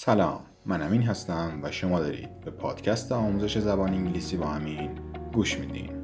سلام من امین هستم و شما دارید به پادکست آموزش زبان انگلیسی با امین گوش میدین.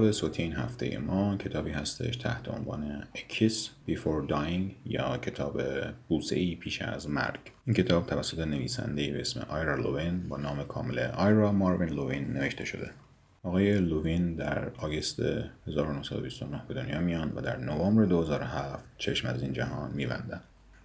کتاب صوتی این هفته ما کتابی هستش تحت عنوان Kiss Before Dying یا کتاب بوسه ای پیش از مرگ. این کتاب توسط نویسنده به اسم آیرا لوین با نام کامل آیرا ماروین لوین نوشته شده. آقای لوین در آگست 1929 به دنیا میان و در نوامبر 2007 چشم از این جهان میبندن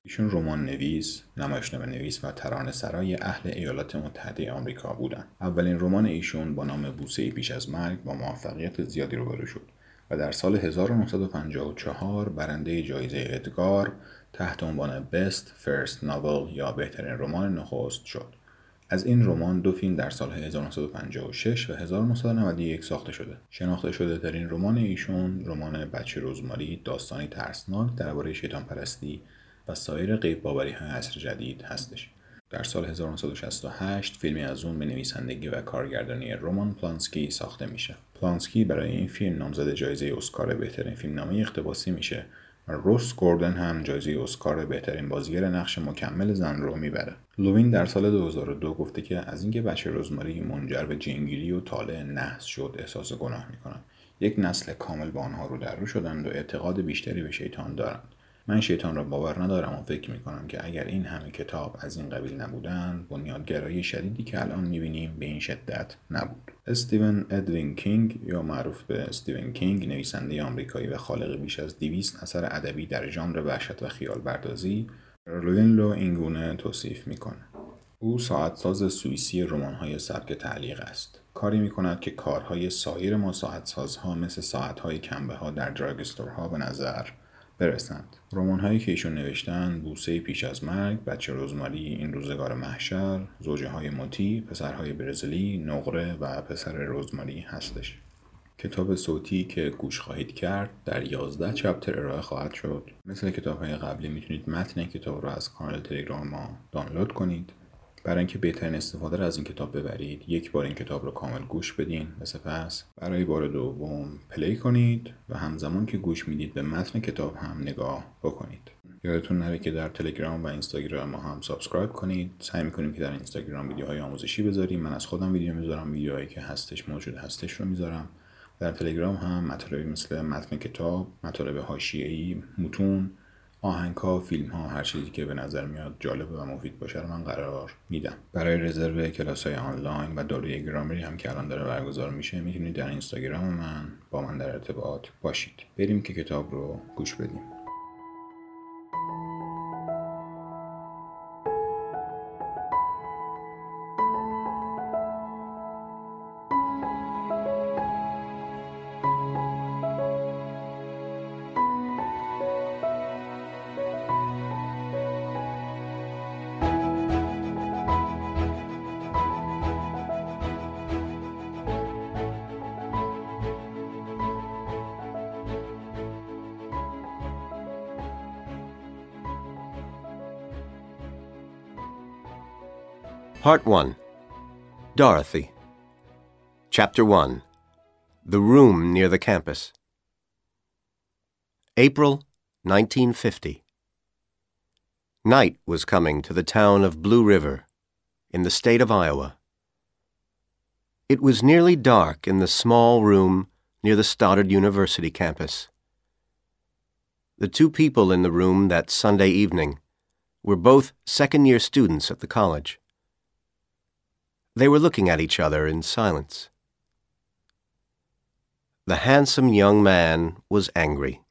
ایشون رمان نویس، نمایشنامه نویس و ترانه سرای اهل ایالات متحده آمریکا بودند. اولین رمان ایشون با نام بوسه پیش از مرگ با موفقیت زیادی روبرو شد و در سال 1954 برنده جایزه ادگار تحت عنوان Best First Novel یا بهترین رمان نخست شد. از این رمان دو فیلم در سال 1956 و 1991 ساخته شده. شناخته شده در این رمان ایشون رمان بچه روزماری داستانی ترسناک درباره شیطان پرستی و سایر غیب باوری های عصر جدید هستش. در سال 1968 فیلمی از اون به نویسندگی و کارگردانی رومان پلانسکی ساخته میشه. پلانسکی برای این فیلم نامزد جایزه اسکار بهترین فیلم نامه اقتباسی میشه و روس گوردن هم جایزه اسکار بهترین بازیگر نقش مکمل زن رو می‌بره. لوین در سال 2002 گفته که از اینکه بچه رزماری منجر به جنگیری و طالع نحس شد احساس گناه می‌کنند. یک نسل کامل با آنها رو در رو شدند و اعتقاد بیشتری به شیطان دارند. من شیطان را باور ندارم و فکر می کنم که اگر این همه کتاب از این قبیل نبودن بنیادگرایی شدیدی که الان می‌بینیم به این شدت نبود. استیون ادوین کینگ یا معروف به استیون کینگ نویسنده آمریکایی و خالق بیش از 200 اثر ادبی در ژانر وحشت و خیال بردازی رولین رو اینگونه توصیف می‌کنه او ساعتساز سوئیسی رمان‌های سبک تعلیق است. کاری می کند که کارهای سایر ما ساعتسازها مثل ساعتهای کمبه ها در دراگستورها به نظر برسند. رمان هایی که ایشون نوشتن بوسه پیش از مرگ بچه رزماری این روزگار محشر زوجه های مطی پسرهای برزیلی نقره و پسر رزماری هستش. کتاب صوتی که گوش خواهید کرد در 11 چپتر ارائه خواهد شد. مثل کتاب های قبلی می‌تونید متن کتاب رو از کانال تلگرام ما دانلود کنید. برای اینکه بهترین استفاده را از این کتاب ببرید یک بار این کتاب رو کامل گوش بدین و سپس برای بار دوم پلی کنید و همزمان که گوش می‌دید به متن کتاب هم نگاه بکنید. یادتون نره که در تلگرام و اینستاگرام ما هم سابسکرایب کنید. سعی می‌کنیم که در اینستاگرام ویدیوهای آموزشی بذاریم. من از خودم ویدیو می‌ذارم ویدیوهایی که هستش موجود هستش رو می‌ذارم. در تلگرام هم مطالبی مثل متن کتاب مطالب حاشیه‌ای متون آهنگ ها فیلم ها هر چیزی که به نظر میاد جالب و مفید باشه رو من قرار میدم. برای رزرو کلاس های آنلاین و دوره گرامری هم که الان داره برگزار میشه می‌تونید در اینستاگرام من با من در ارتباط باشید. بریم که کتاب رو گوش بدیم. Part 1 Dorothy. Chapter 1 The Room Near the Campus. April 1950. Night was coming to the town of Blue River, in the state of Iowa. It was nearly dark in the small room near the Stoddard University campus. The two people in the room that Sunday evening were both second year students at the college. They were looking at each other in silence. The handsome young man was angry.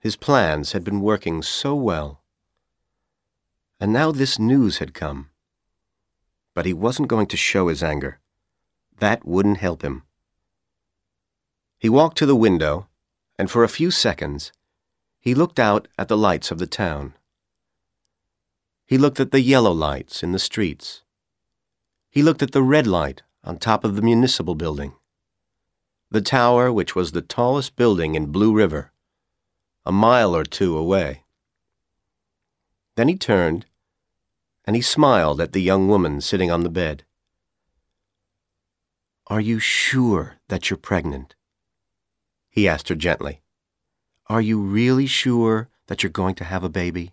His plans had been working so well. And now this news had come. But he wasn't going to show his anger. That wouldn't help him. He walked to the window, and for a few seconds, he looked out at the lights of the town. He looked at the yellow lights in the streets. He looked at the red light on top of the municipal building. The tower, which was the tallest building in Blue River, a mile or two away. Then he turned and he smiled at the young woman sitting on the bed. Are you sure that you're pregnant? He asked her gently. Are you really sure that you're going to have a baby?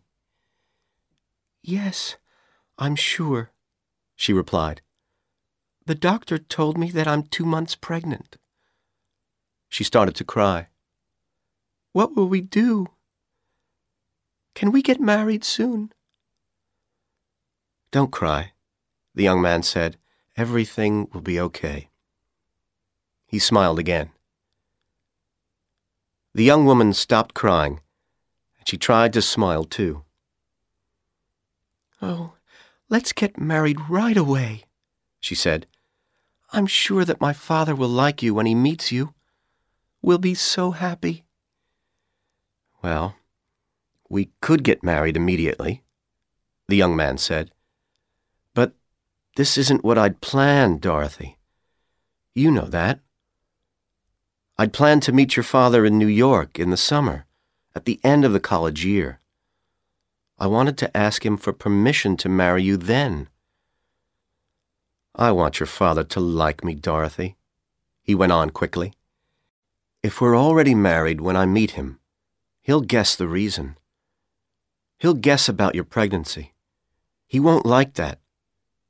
Yes, I'm sure, she replied. The doctor told me that I'm two months pregnant. She started to cry. What will we do? Can we get married soon? Don't cry, the young man said. Everything will be okay. He smiled again. The young woman stopped crying, and she tried to smile too. Oh, let's get married right away, she said. I'm sure that my father will like you when he meets you. We'll be so happy. Well, we could get married immediately, the young man said. But this isn't what I'd planned, Dorothy. You know that. I'd planned to meet your father in New York in the summer, at the end of the college year. I wanted to ask him for permission to marry you then. I want your father to like me, Dorothy, he went on quickly. If we're already married when I meet him, he'll guess the reason. He'll guess about your pregnancy. He won't like that.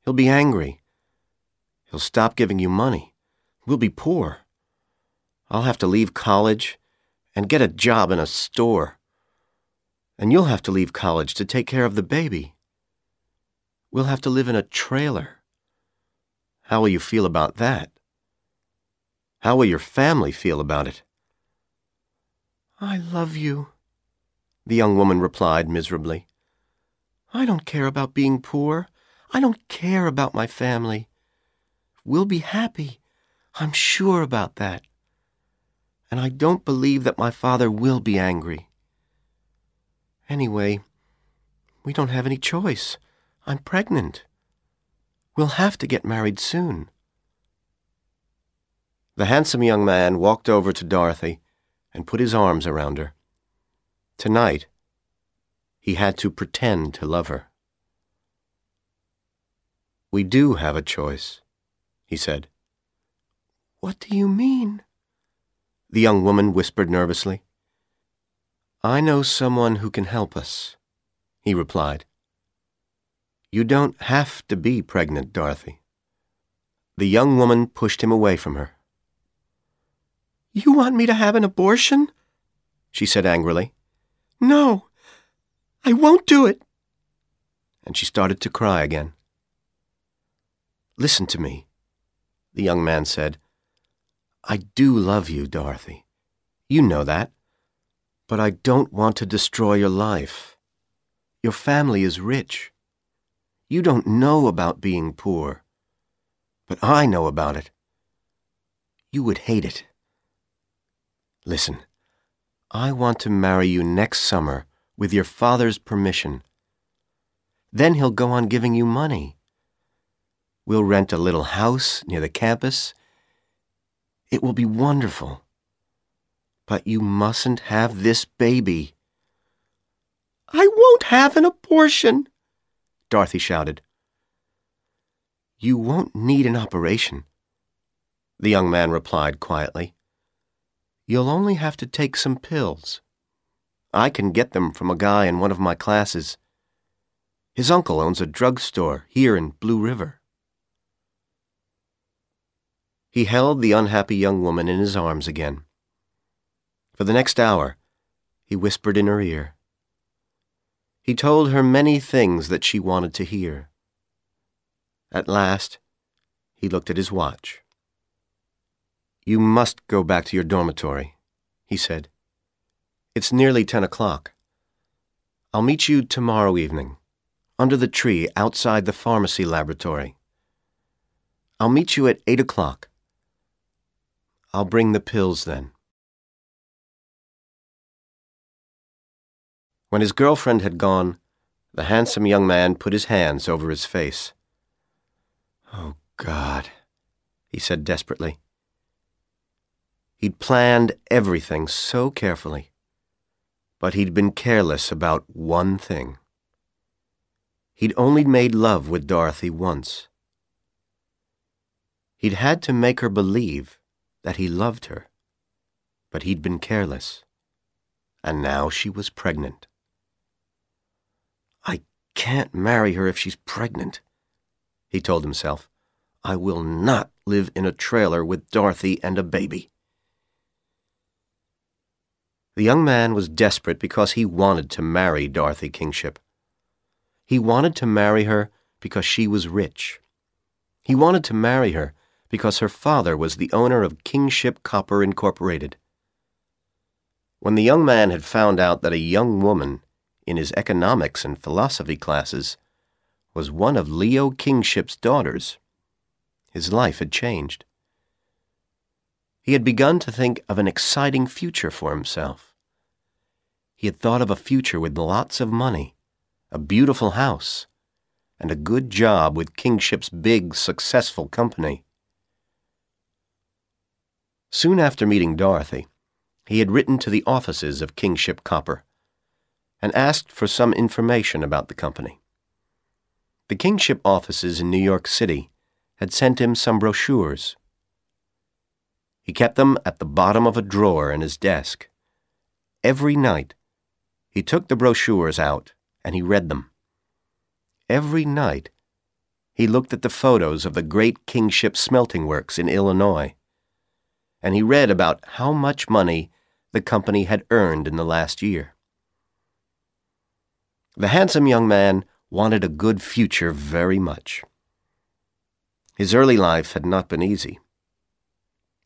He'll be angry. He'll stop giving you money. We'll be poor. I'll have to leave college and get a job in a store. And you'll have to leave college to take care of the baby. We'll have to live in a trailer. How will you feel about that? How will your family feel about it? I love you, the young woman replied miserably. I don't care about being poor. I don't care about my family. We'll be happy. I'm sure about that. And I don't believe that my father will be angry. Anyway, we don't have any choice. I'm pregnant. We'll have to get married soon. The handsome young man walked over to Dorothy and put his arms around her. Tonight, he had to pretend to love her. We do have a choice, he said. What do you mean? The young woman whispered nervously. I know someone who can help us, he replied. You don't have to be pregnant, Dorothy. The young woman pushed him away from her. You want me to have an abortion? she said angrily. No, I won't do it. And she started to cry again. Listen to me, the young man said. I do love you, Dorothy. You know that. But I don't want to destroy your life. Your family is rich. You don't know about being poor. But I know about it. You would hate it. Listen, I want to marry you next summer with your father's permission. Then he'll go on giving you money. We'll rent a little house near the campus. It will be wonderful. But you mustn't have this baby. I won't have an abortion. Dorothy shouted. You won't need an operation, the young man replied quietly. You'll only have to take some pills. I can get them from a guy in one of my classes. His uncle owns a drugstore here in Blue River. He held the unhappy young woman in his arms again. For the next hour, he whispered in her ear. He told her many things that she wanted to hear. At last, he looked at his watch. You must go back to your dormitory, he said. It's nearly ten o'clock. I'll meet you tomorrow evening, under the tree outside the pharmacy laboratory. I'll meet you at eight o'clock. I'll bring the pills then. When his girlfriend had gone, The handsome young man put his hands over his face. Oh, God, he said desperately. He'd planned everything so carefully, but he'd been careless about one thing. He'd only made love with Dorothy once. He'd had to make her believe that he loved her, but he'd been careless, and now she was pregnant. Can't marry her if she's pregnant, he told himself. I will not live in a trailer with Dorothy and a baby. The young man was desperate because he wanted to marry Dorothy Kingship. He wanted to marry her because she was rich. He wanted to marry her because her father was the owner of Kingship Copper Incorporated. When the young man had found out that a young woman in his economics and philosophy classes was one of Leo Kingship's daughters, his life had changed. He had begun to think of an exciting future for himself. He had thought of a future with lots of money, a beautiful house, and a good job with Kingship's big, successful company. Soon after meeting Dorothy, he had written to the offices of Kingship Copper and asked for some information about the company. The Kingship offices in New York City had sent him some brochures he kept them at the bottom of a drawer in his desk. Every night, he took the brochures out and he read them. Every night, he looked at the photos of the great Kingship smelting works in Illinois, and he read about how much money the company had earned in the last year. The handsome young man wanted a good future very much. His early life had not been easy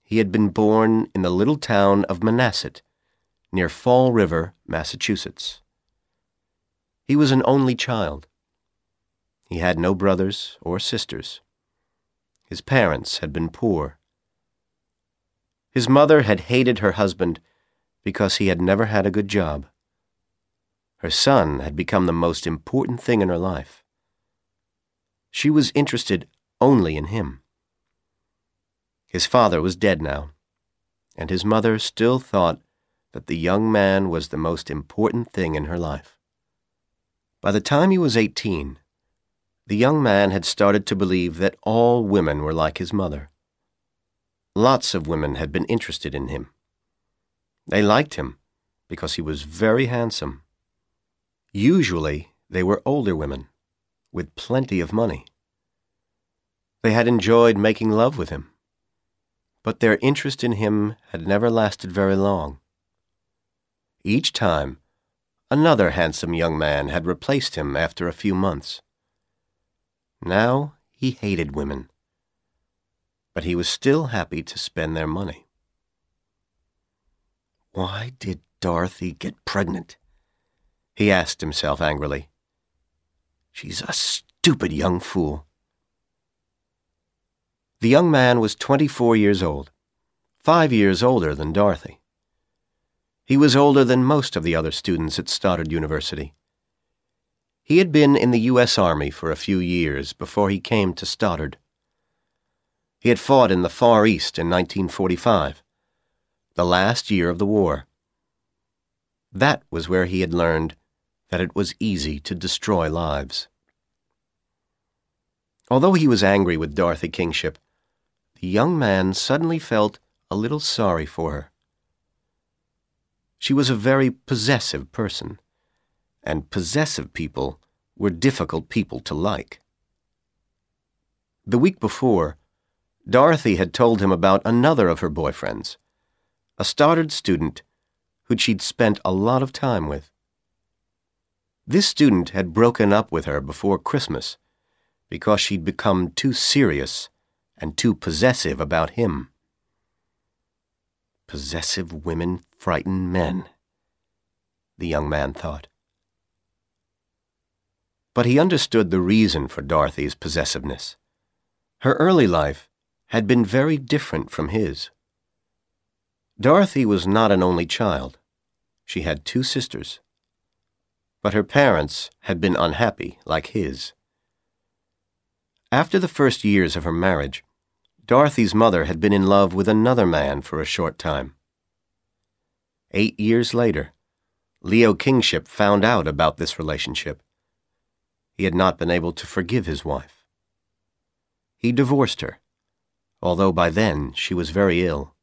he had been born in the little town of Manasset, near Fall River, Massachusetts. He was an only child. He had no brothers or sisters. His parents had been poor. His mother had hated her husband because he had never had a good job. Her son had become the most important thing in her life. She was interested only in him. His father was dead now, and his mother still thought that the young man was the most important thing in her life. By the time he was 18, the young man had started to believe that all women were like his mother. Lots of women had been interested in him. They liked him because he was very handsome. Usually, they were older women with plenty of money. They had enjoyed making love with him but their interest in him had never lasted very long. Each time, another handsome young man had replaced him after a few months. Now he hated women, but he was still happy to spend their money. Why did Dorothy get pregnant? He asked himself angrily. She's a stupid young fool. The young man was 24 years old, five years older than Dorothy. He was older than most of the other students at Stoddard University. He had been in the U.S. Army for a few years before he came to Stoddard. He had fought in the Far East in 1945, the last year of the war. That was where he had learned that it was easy to destroy lives. Although he was angry with Dorothy Kingship, the young man suddenly felt a little sorry for her. She was a very possessive person, and possessive people were difficult people to like. The week before, Dorothy had told him about another of her boyfriends, a Stoddard student who she'd spent a lot of time with. This student had broken up with her before Christmas because she'd become too serious and too possessive about him. Possessive women frighten men, the young man thought. But he understood the reason for Dorothy's possessiveness. Her early life had been very different from his. Dorothy was not an only child. She had two sisters. But her parents had been unhappy like his. After the first years of her marriage, Dorothy's mother had been in love with another man for a short time. Eight years later, Leo Kingship found out about this relationship. He had not been able to forgive his wife. He divorced her, although by then she was very ill.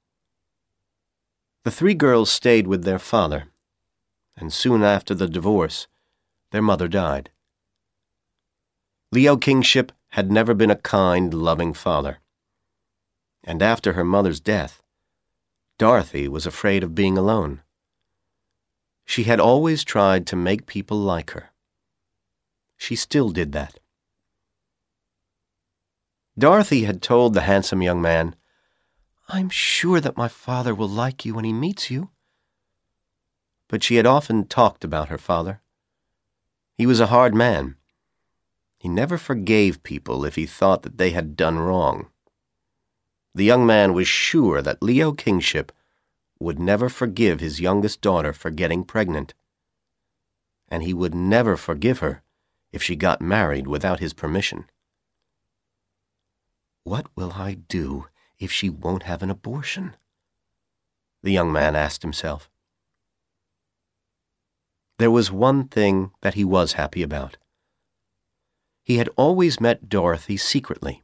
The three girls stayed with their father, and soon after the divorce, their mother died. Leo Kingship had never been a kind, loving father. And after her mother's death, Dorothy was afraid of being alone. She had always tried to make people like her. She still did that. Dorothy had told the handsome young man, I'm sure that my father will like you when he meets you. But she had often talked about her father. He was a hard man. He never forgave people if he thought that they had done wrong. The young man was sure that Leo Kingship would never forgive his youngest daughter for getting pregnant. And he would never forgive her if she got married without his permission. What will I do if she won't have an abortion? The young man asked himself. There was one thing that he was happy about. He had always met Dorothy secretly.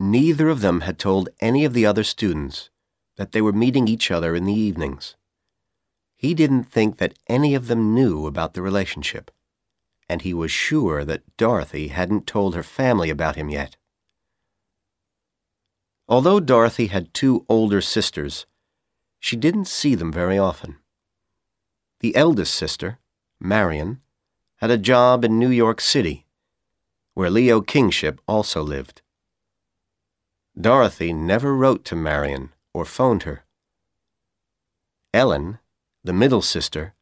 Neither of them had told any of the other students that they were meeting each other in the evenings. He didn't think that any of them knew about the relationship, and he was sure that Dorothy hadn't told her family about him yet. Although Dorothy had two older sisters, she didn't see them very often. The eldest sister, Marion, had a job in New York City, where Leo Kingship also lived. Dorothy never wrote to Marion or phoned her. Ellen, the middle sister,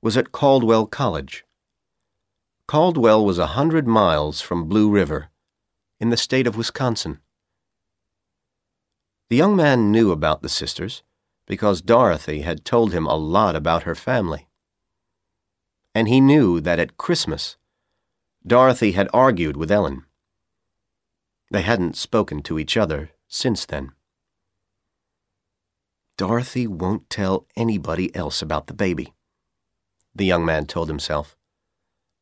was at Caldwell College. Caldwell was a hundred miles from Blue River, in the state of Wisconsin. The young man knew about the sisters because Dorothy had told him a lot about her family. And he knew that at Christmas, Dorothy had argued with Ellen. They hadn't spoken to each other since then. Dorothy won't tell anybody else about the baby, the young man told himself.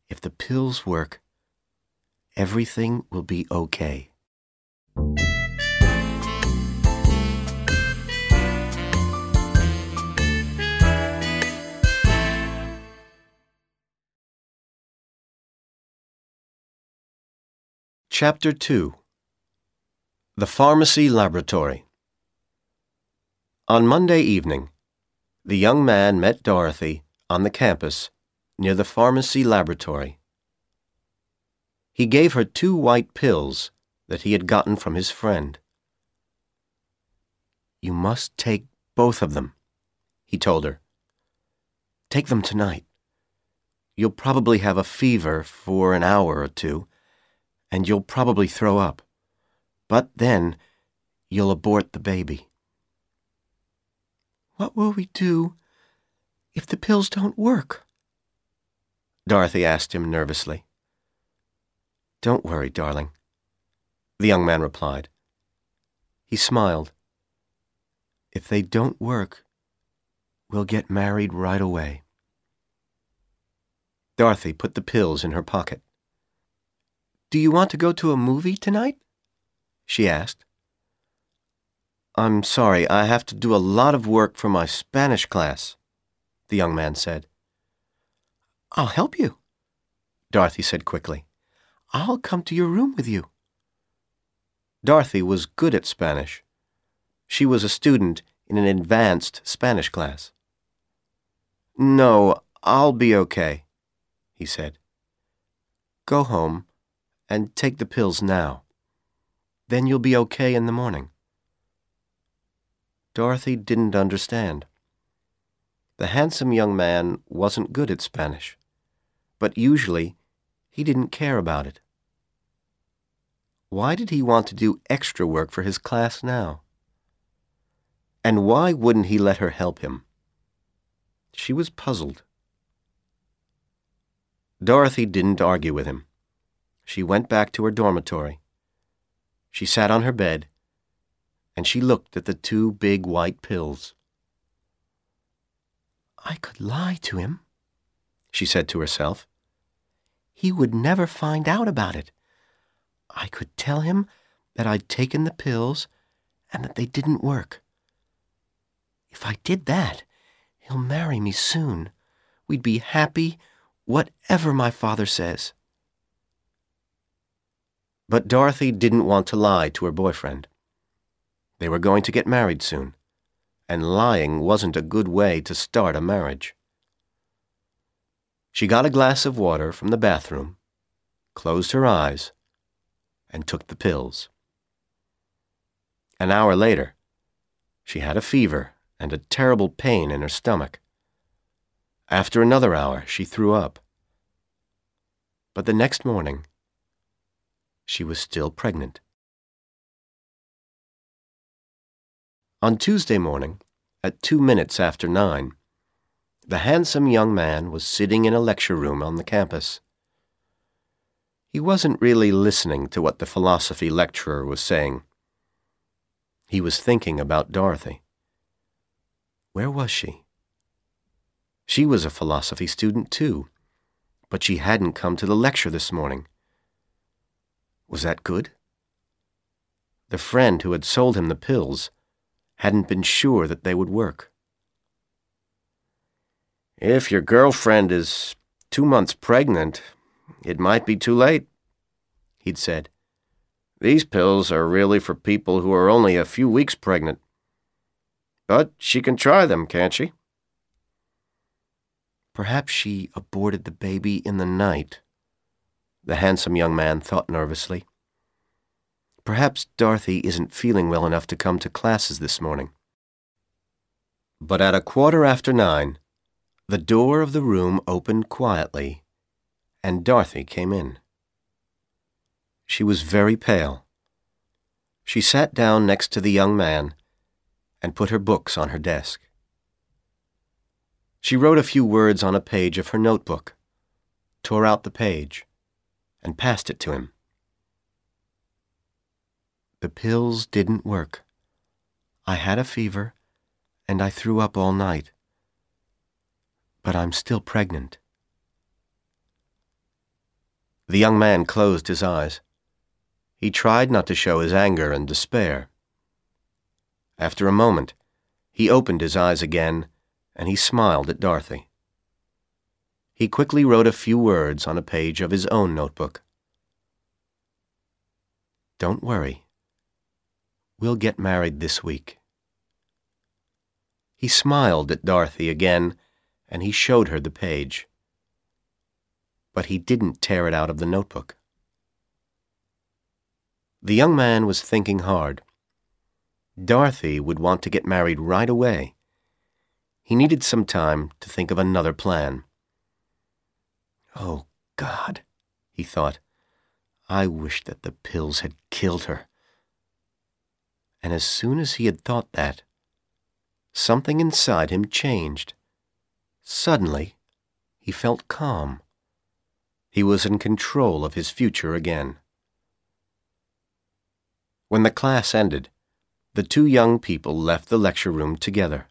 If the pills work, everything will be okay. Chapter 2 The Pharmacy Laboratory On Monday evening, the young man met Dorothy on the campus near the pharmacy laboratory. He gave her two white pills that he had gotten from his friend. You must take both of them, he told her. Take them tonight. You'll probably have a fever for an hour or two and you'll probably throw up. But then you'll abort the baby. What will we do if the pills don't work? Dorothy asked him nervously. Don't worry, darling, the young man replied. He smiled. If they don't work, we'll get married right away. Dorothy put the pills in her pocket. Do you want to go to a movie tonight? she asked. I'm sorry, I have to do a lot of work for my Spanish class, the young man said. I'll help you, Dorothy said quickly. I'll come to your room with you. Dorothy was good at Spanish. She was a student in an advanced Spanish class. No, I'll be okay, he said. Go home and take the pills now. Then you'll be okay in the morning. Dorothy didn't understand. The handsome young man wasn't good at Spanish, but usually he didn't care about it. Why did he want to do extra work for his class now? And why wouldn't he let her help him? She was puzzled. Dorothy didn't argue with him. She went back to her dormitory. She sat on her bed, and she looked at the two big white pills. I could lie to him, she said to herself. He would never find out about it. I could tell him that I'd taken the pills and that they didn't work. If I did that, he'll marry me soon. We'd be happy, whatever my father says. But Dorothy didn't want to lie to her boyfriend. They were going to get married soon, and lying wasn't a good way to start a marriage. She got a glass of water from the bathroom, closed her eyes, and took the pills. An hour later, she had a fever and a terrible pain in her stomach. After another hour, she threw up. But the next morning, she was still pregnant. On Tuesday morning, at two minutes after nine, the handsome young man was sitting in a lecture room on the campus. He wasn't really listening to what the philosophy lecturer was saying. He was thinking about Dorothy. Where was she? She was a philosophy student, too, but she hadn't come to the lecture this morning. Was that good? The friend who had sold him the pills hadn't been sure that they would work. If your girlfriend is two months pregnant, it might be too late, he'd said. These pills are really for people who are only a few weeks pregnant. But she can try them, can't she? Perhaps she aborted the baby in the night, the handsome young man thought nervously. Perhaps Dorothy isn't feeling well enough to come to classes this morning. But at a quarter after nine, the door of the room opened quietly, and Dorothy came in. She was very pale. She sat down next to the young man and put her books on her desk. She wrote a few words on a page of her notebook, tore out the page, and passed it to him. The pills didn't work. I had a fever, and I threw up all night. But I'm still pregnant. The young man closed his eyes. He tried not to show his anger and despair. After a moment, he opened his eyes again, and he smiled at Dorothy. He quickly wrote a few words on a page of his own notebook. Don't worry. We'll get married this week. He smiled at Dorothy again, and he showed her the page. But he didn't tear it out of the notebook. The young man was thinking hard. Dorothy would want to get married right away. He needed some time to think of another plan. Oh, God, he thought. I wish that the pills had killed her. And as soon as he had thought that, something inside him changed. Suddenly, he felt calm. He was in control of his future again. When the class ended, the two young people left the lecture room together.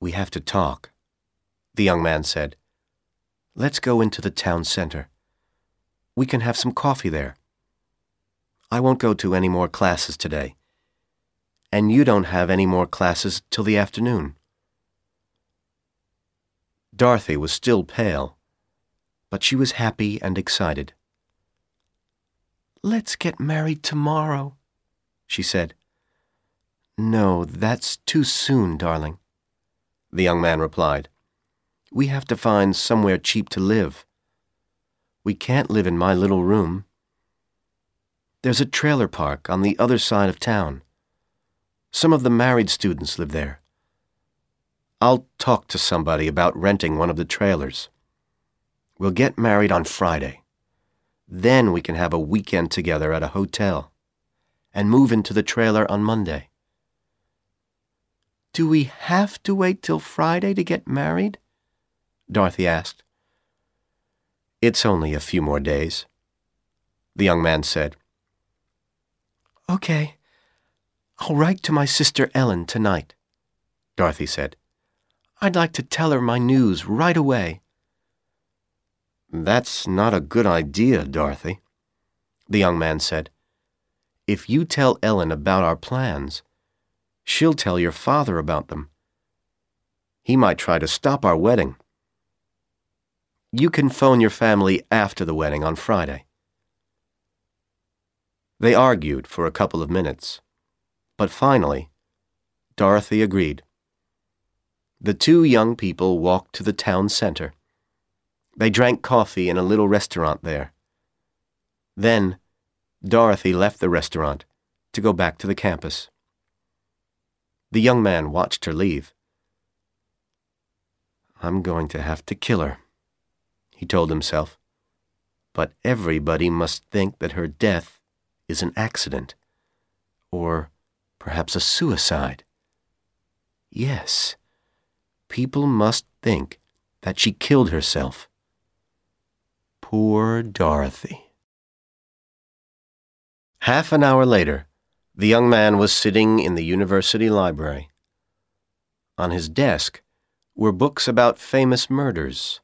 We have to talk, the young man said. Let's go into the town center. We can have some coffee there. I won't go to any more classes today. And you don't have any more classes till the afternoon. Dorothy was still pale, but she was happy and excited. Let's get married tomorrow, she said. No, that's too soon, darling, the young man replied. We have to find somewhere cheap to live. We can't live in my little room. There's a trailer park on the other side of town. Some of the married students live there. I'll talk to somebody about renting one of the trailers. We'll get married on Friday. Then we can have a weekend together at a hotel and move into the trailer on Monday. Do we have to wait till Friday to get married? Dorothy asked. It's only a few more days. The young man said. Okay. I'll write to my sister Ellen tonight, Dorothy said. I'd like to tell her my news right away. That's not a good idea, Dorothy, the young man said. If you tell Ellen about our plans, she'll tell your father about them. He might try to stop our wedding. You can phone your family after the wedding on Friday. They argued for a couple of minutes, but finally, Dorothy agreed. The two young people walked to the town center. They drank coffee in a little restaurant there. Then, Dorothy left the restaurant to go back to the campus. The young man watched her leave. I'm going to have to kill her, he told himself. But everybody must think that her death is an accident, or perhaps a suicide. Yes, people must think that she killed herself. Poor Dorothy. Half an hour later, the young man was sitting in the university library. On his desk were books about famous murders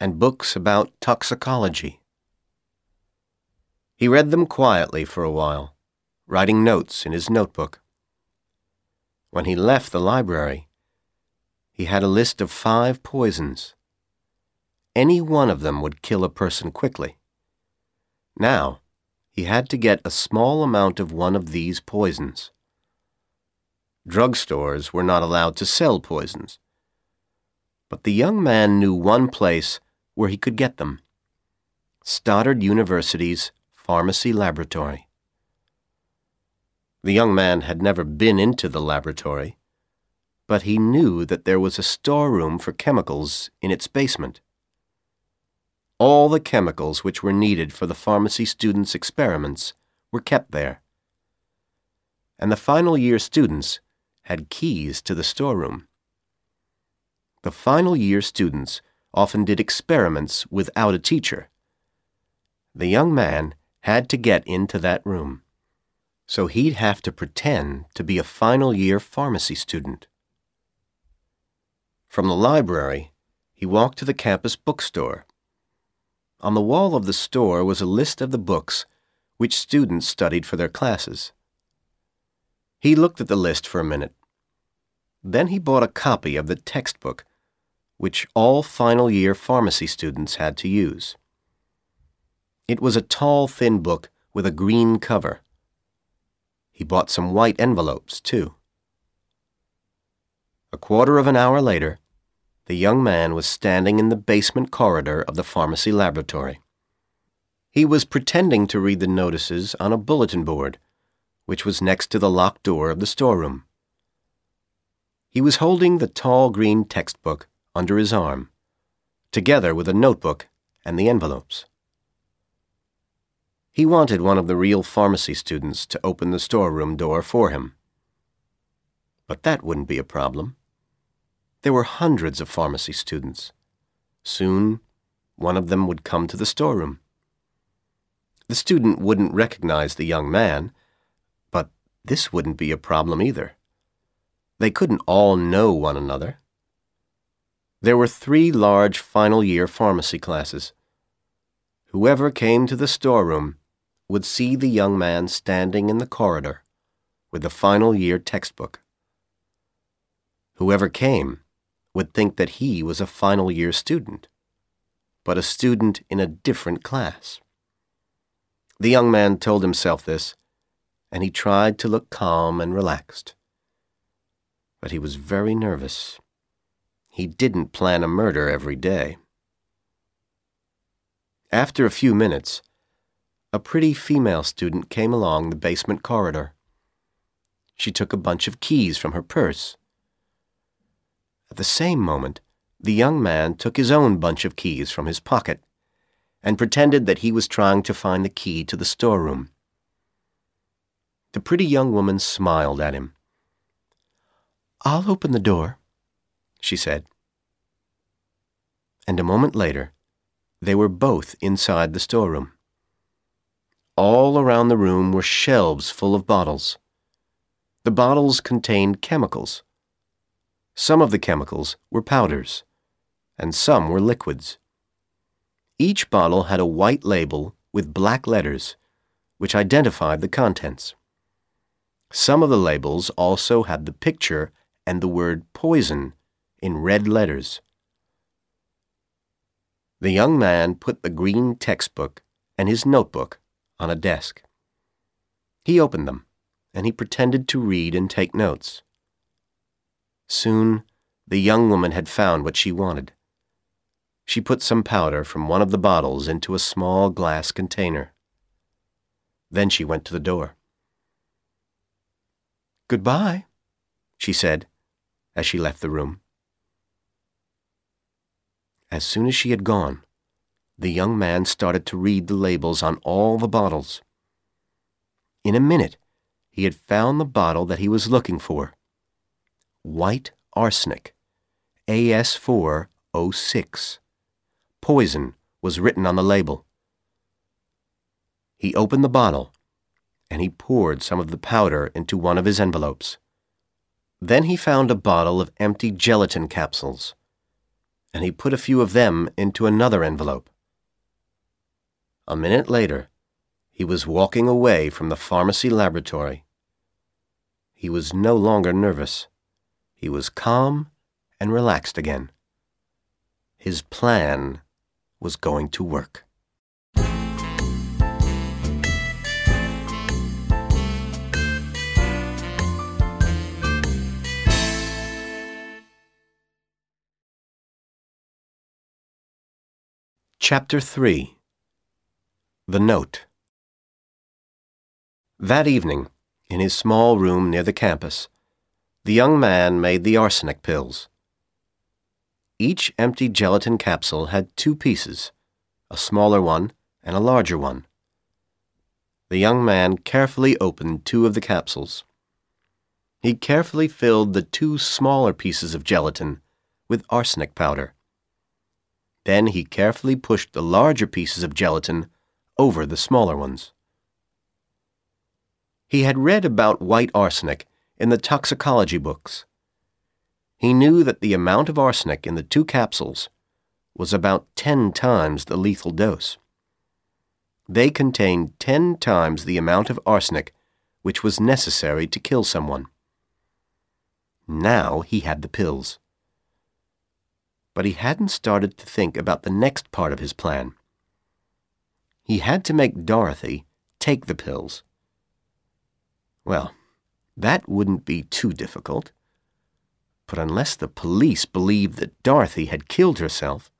and books about toxicology. He read them quietly for a while, writing notes in his notebook. When he left the library, he had a list of five poisons. Any one of them would kill a person quickly. Now, he had to get a small amount of one of these poisons. Drugstores were not allowed to sell poisons, but the young man knew one place where he could get them Stoddard University's pharmacy laboratory. The young man had never been into the laboratory, but he knew that there was a storeroom for chemicals in its basement. All the chemicals which were needed for the pharmacy students' experiments were kept there. And the final year students had keys to the storeroom. The final year students often did experiments without a teacher. The young man had to get into that room, so he'd have to pretend to be a final year pharmacy student. From the library, he walked to the campus bookstore on the wall of the store was a list of the books which students studied for their classes. He looked at the list for a minute. Then he bought a copy of the textbook, which all final year pharmacy students had to use. It was a tall, thin book with a green cover. He bought some white envelopes, too. A quarter of an hour later, the young man was standing in the basement corridor of the pharmacy laboratory. He was pretending to read the notices on a bulletin board, which was next to the locked door of the storeroom. He was holding the tall green textbook under his arm, together with a notebook and the envelopes. He wanted one of the real pharmacy students to open the storeroom door for him. But that wouldn't be a problem. There were hundreds of pharmacy students. Soon, one of them would come to the storeroom. The student wouldn't recognize the young man, but this wouldn't be a problem either. They couldn't all know one another. There were three large final year pharmacy classes. Whoever came to the storeroom would see the young man standing in the corridor with the final year textbook. Whoever came would think that he was a final year student, but a student in a different class. The young man told himself this, and he tried to look calm and relaxed. But he was very nervous. He didn't plan a murder every day. After a few minutes, a pretty female student came along the basement corridor. She took a bunch of keys from her purse at the same moment, the young man took his own bunch of keys from his pocket and pretended that he was trying to find the key to the storeroom. The pretty young woman smiled at him. I'll open the door, she said. And a moment later, they were both inside the storeroom. All around the room were shelves full of bottles. The bottles contained chemicals. Some of the chemicals were powders, and some were liquids. Each bottle had a white label with black letters, which identified the contents. Some of the labels also had the picture and the word poison in red letters. The young man put the green textbook and his notebook on a desk. He opened them, and he pretended to read and take notes. Soon, the young woman had found what she wanted. She put some powder from one of the bottles into a small glass container. Then she went to the door. Goodbye, she said as she left the room. As soon as she had gone, the young man started to read the labels on all the bottles. In a minute, he had found the bottle that he was looking for. White arsenic, AS406. Poison was written on the label. He opened the bottle, and he poured some of the powder into one of his envelopes. Then he found a bottle of empty gelatin capsules, and he put a few of them into another envelope. A minute later, he was walking away from the pharmacy laboratory. He was no longer nervous. He was calm and relaxed again. His plan was going to work. Chapter 3 The Note That evening, in his small room near the campus, the young man made the arsenic pills. Each empty gelatin capsule had two pieces, a smaller one and a larger one. The young man carefully opened two of the capsules. He carefully filled the two smaller pieces of gelatin with arsenic powder. Then he carefully pushed the larger pieces of gelatin over the smaller ones. He had read about white arsenic in the toxicology books he knew that the amount of arsenic in the two capsules was about 10 times the lethal dose. They contained 10 times the amount of arsenic which was necessary to kill someone. Now he had the pills. But he hadn't started to think about the next part of his plan. He had to make Dorothy take the pills. Well, that wouldn't be too difficult. But unless the police believed that Dorothy had killed herself,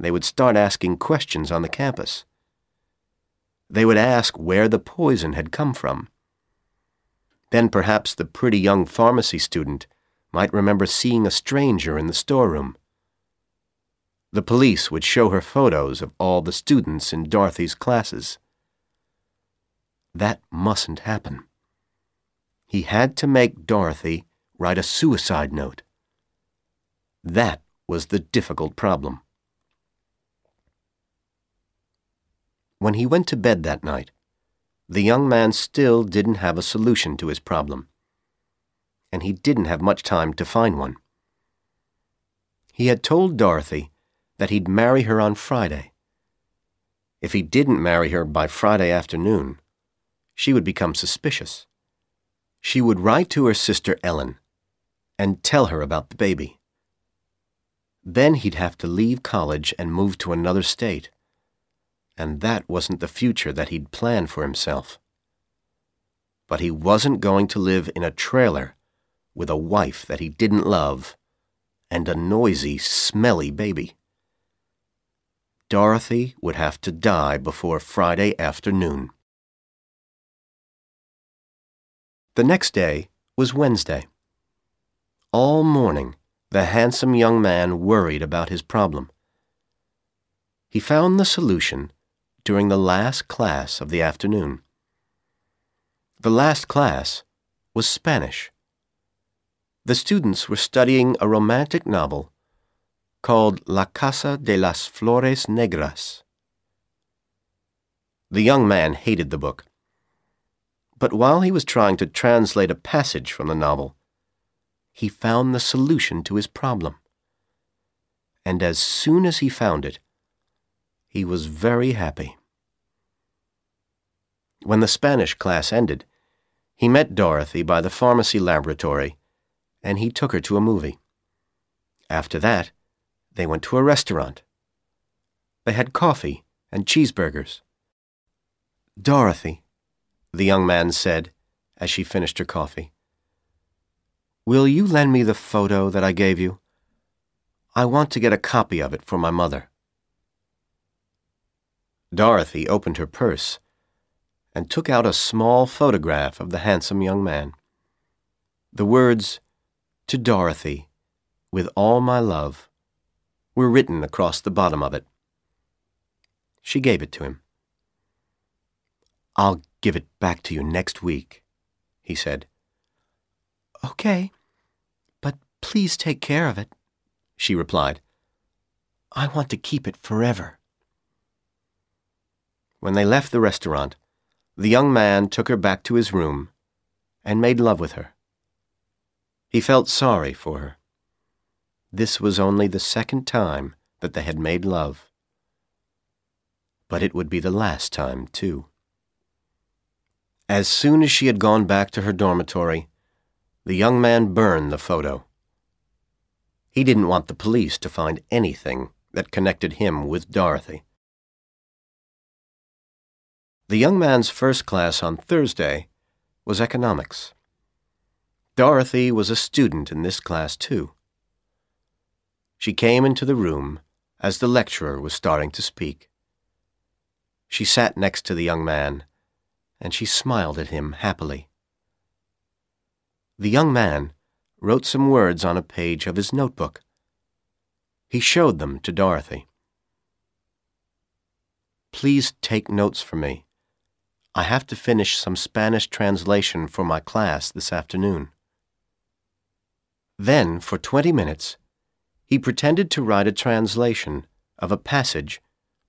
they would start asking questions on the campus. They would ask where the poison had come from. Then perhaps the pretty young pharmacy student might remember seeing a stranger in the storeroom. The police would show her photos of all the students in Dorothy's classes. That mustn't happen. He had to make Dorothy write a suicide note. That was the difficult problem. When he went to bed that night, the young man still didn't have a solution to his problem, and he didn't have much time to find one. He had told Dorothy that he'd marry her on Friday. If he didn't marry her by Friday afternoon, she would become suspicious. She would write to her sister Ellen and tell her about the baby. Then he'd have to leave college and move to another state. And that wasn't the future that he'd planned for himself. But he wasn't going to live in a trailer with a wife that he didn't love and a noisy, smelly baby. Dorothy would have to die before Friday afternoon. The next day was Wednesday. All morning, the handsome young man worried about his problem. He found the solution during the last class of the afternoon. The last class was Spanish. The students were studying a romantic novel called La Casa de las Flores Negras. The young man hated the book. But while he was trying to translate a passage from the novel, he found the solution to his problem. And as soon as he found it, he was very happy. When the Spanish class ended, he met Dorothy by the pharmacy laboratory and he took her to a movie. After that, they went to a restaurant. They had coffee and cheeseburgers. Dorothy, the young man said as she finished her coffee, will you lend me the photo that I gave you? I want to get a copy of it for my mother. Dorothy opened her purse and took out a small photograph of the handsome young man. The words, To Dorothy, with all my love, were written across the bottom of it. She gave it to him. I'll give it back to you next week, he said. Okay, but please take care of it, she replied. I want to keep it forever. When they left the restaurant, the young man took her back to his room and made love with her. He felt sorry for her. This was only the second time that they had made love. But it would be the last time, too. As soon as she had gone back to her dormitory, the young man burned the photo. He didn't want the police to find anything that connected him with Dorothy. The young man's first class on Thursday was economics. Dorothy was a student in this class, too. She came into the room as the lecturer was starting to speak. She sat next to the young man, and she smiled at him happily. The young man wrote some words on a page of his notebook. He showed them to Dorothy. Please take notes for me. I have to finish some Spanish translation for my class this afternoon. Then, for twenty minutes, he pretended to write a translation of a passage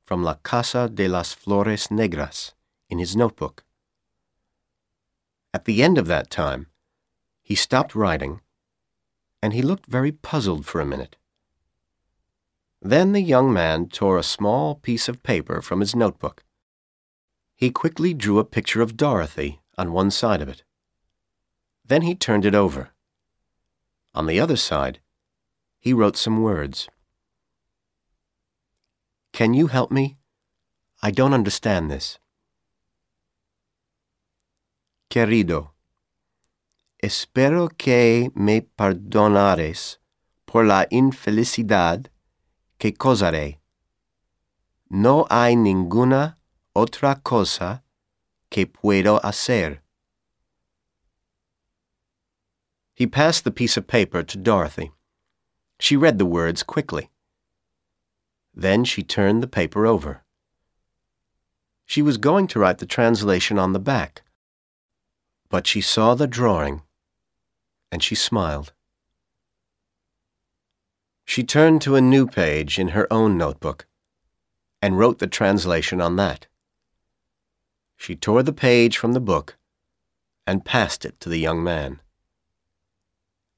from La Casa de las Flores Negras in his notebook. At the end of that time, he stopped writing, and he looked very puzzled for a minute. Then the young man tore a small piece of paper from his notebook he quickly drew a picture of Dorothy on one side of it. Then he turned it over. On the other side, he wrote some words. Can you help me? I don't understand this. Querido, espero que me perdonares por la infelicidad que causaré. No hay ninguna otra cosa que puedo hacer. He passed the piece of paper to Dorothy. She read the words quickly. Then she turned the paper over. She was going to write the translation on the back, but she saw the drawing, and she smiled. She turned to a new page in her own notebook and wrote the translation on that. She tore the page from the book and passed it to the young man.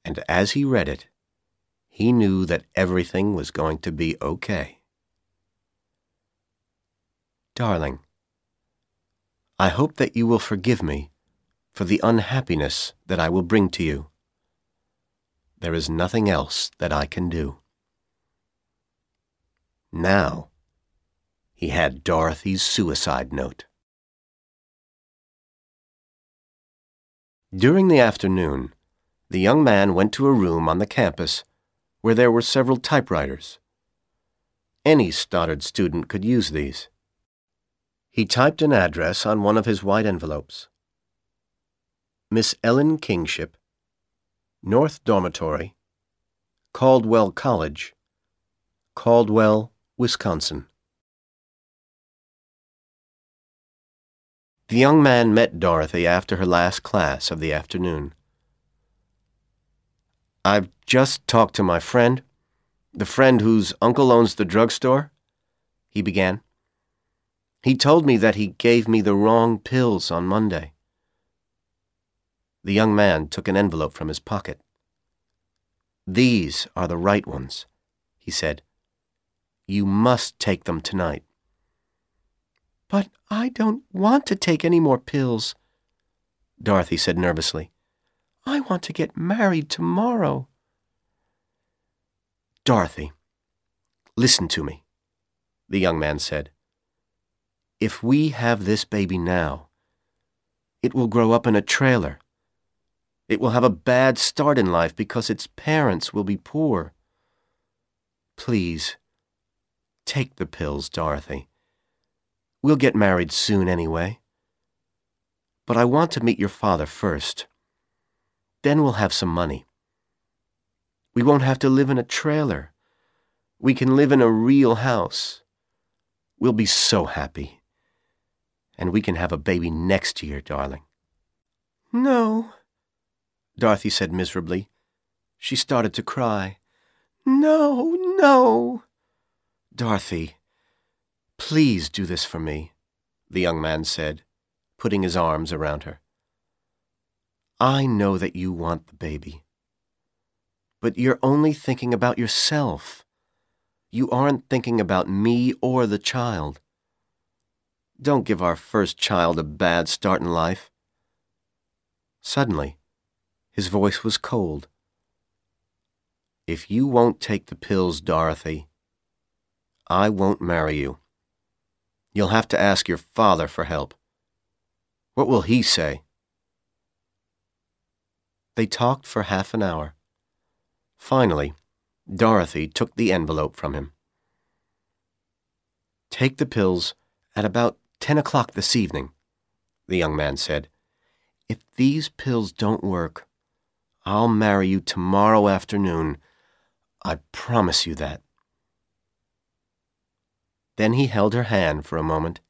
And as he read it, he knew that everything was going to be okay. Darling, I hope that you will forgive me for the unhappiness that I will bring to you. There is nothing else that I can do. Now, he had Dorothy's suicide note. During the afternoon, the young man went to a room on the campus where there were several typewriters. Any Stoddard student could use these. He typed an address on one of his white envelopes. Miss Ellen Kingship, North Dormitory, Caldwell College, Caldwell, Wisconsin. The young man met Dorothy after her last class of the afternoon. I've just talked to my friend, The friend whose uncle owns the drugstore? He began. He told me that he gave me the wrong pills on Monday. The young man took an envelope from his pocket. These are the right ones, he said. You must take them tonight. But I don't want to take any more pills, Dorothy said nervously. I want to get married tomorrow. Dorothy, listen to me, the young man said. If we have this baby now, it will grow up in a trailer. It will have a bad start in life because its parents will be poor. Please, take the pills, Dorothy. We'll get married soon anyway. But I want to meet your father first. Then we'll have some money. We won't have to live in a trailer. We can live in a real house. We'll be so happy. And we can have a baby next year, darling. No, Dorothy said miserably. She started to cry. No, no. Dorothy, please do this for me, the young man said, putting his arms around her. I know that you want the baby. But you're only thinking about yourself. You aren't thinking about me or the child. Don't give our first child a bad start in life. Suddenly, his voice was cold. If you won't take the pills, Dorothy, I won't marry you. You'll have to ask your father for help. What will he say? They talked for half an hour. Finally, Dorothy took the envelope from him. Take the pills at about ten o'clock this evening, the young man said. If these pills don't work, I'll marry you tomorrow afternoon. I promise you that. Then he held her hand for a moment,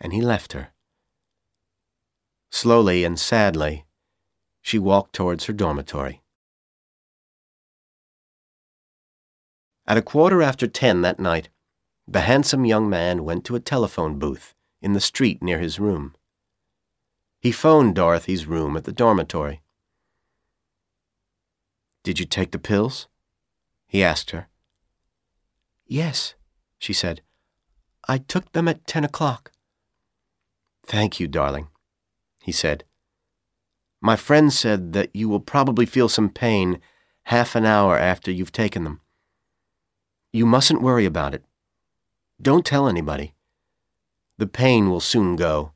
and he left her. Slowly and sadly, she walked towards her dormitory. At a quarter after ten that night, the handsome young man went to a telephone booth in the street near his room. He phoned Dorothy's room at the dormitory. Did you take the pills? He asked her. Yes, she said. I took them at ten o'clock. Thank you, darling, he said. My friend said that you will probably feel some pain half an hour after you've taken them. You mustn't worry about it. Don't tell anybody. The pain will soon go.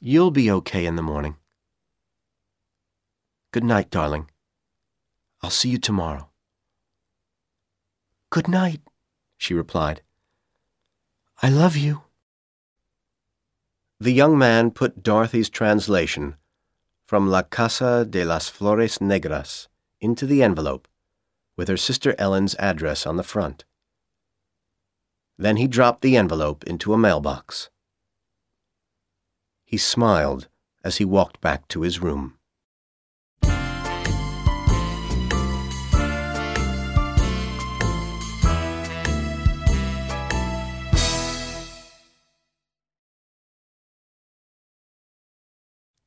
You'll be okay in the morning. Good night, darling. I'll see you tomorrow. Good night, she replied. I love you. The young man put Dorothy's translation from La Casa de las Flores Negras into the envelope with her sister Ellen's address on the front. Then he dropped the envelope into a mailbox. He smiled as he walked back to his room.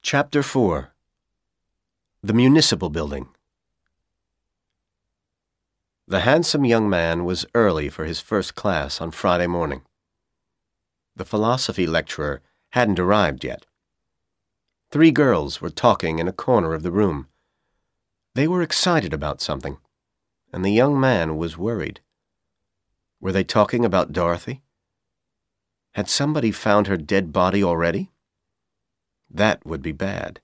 Chapter 4 The Municipal Building The handsome young man was early for his first class on Friday morning. The philosophy lecturer hadn't arrived yet. Three girls were talking in a corner of the room. They were excited about something, and the young man was worried. Were they talking about Dorothy? Had somebody found her dead body already? That would be bad.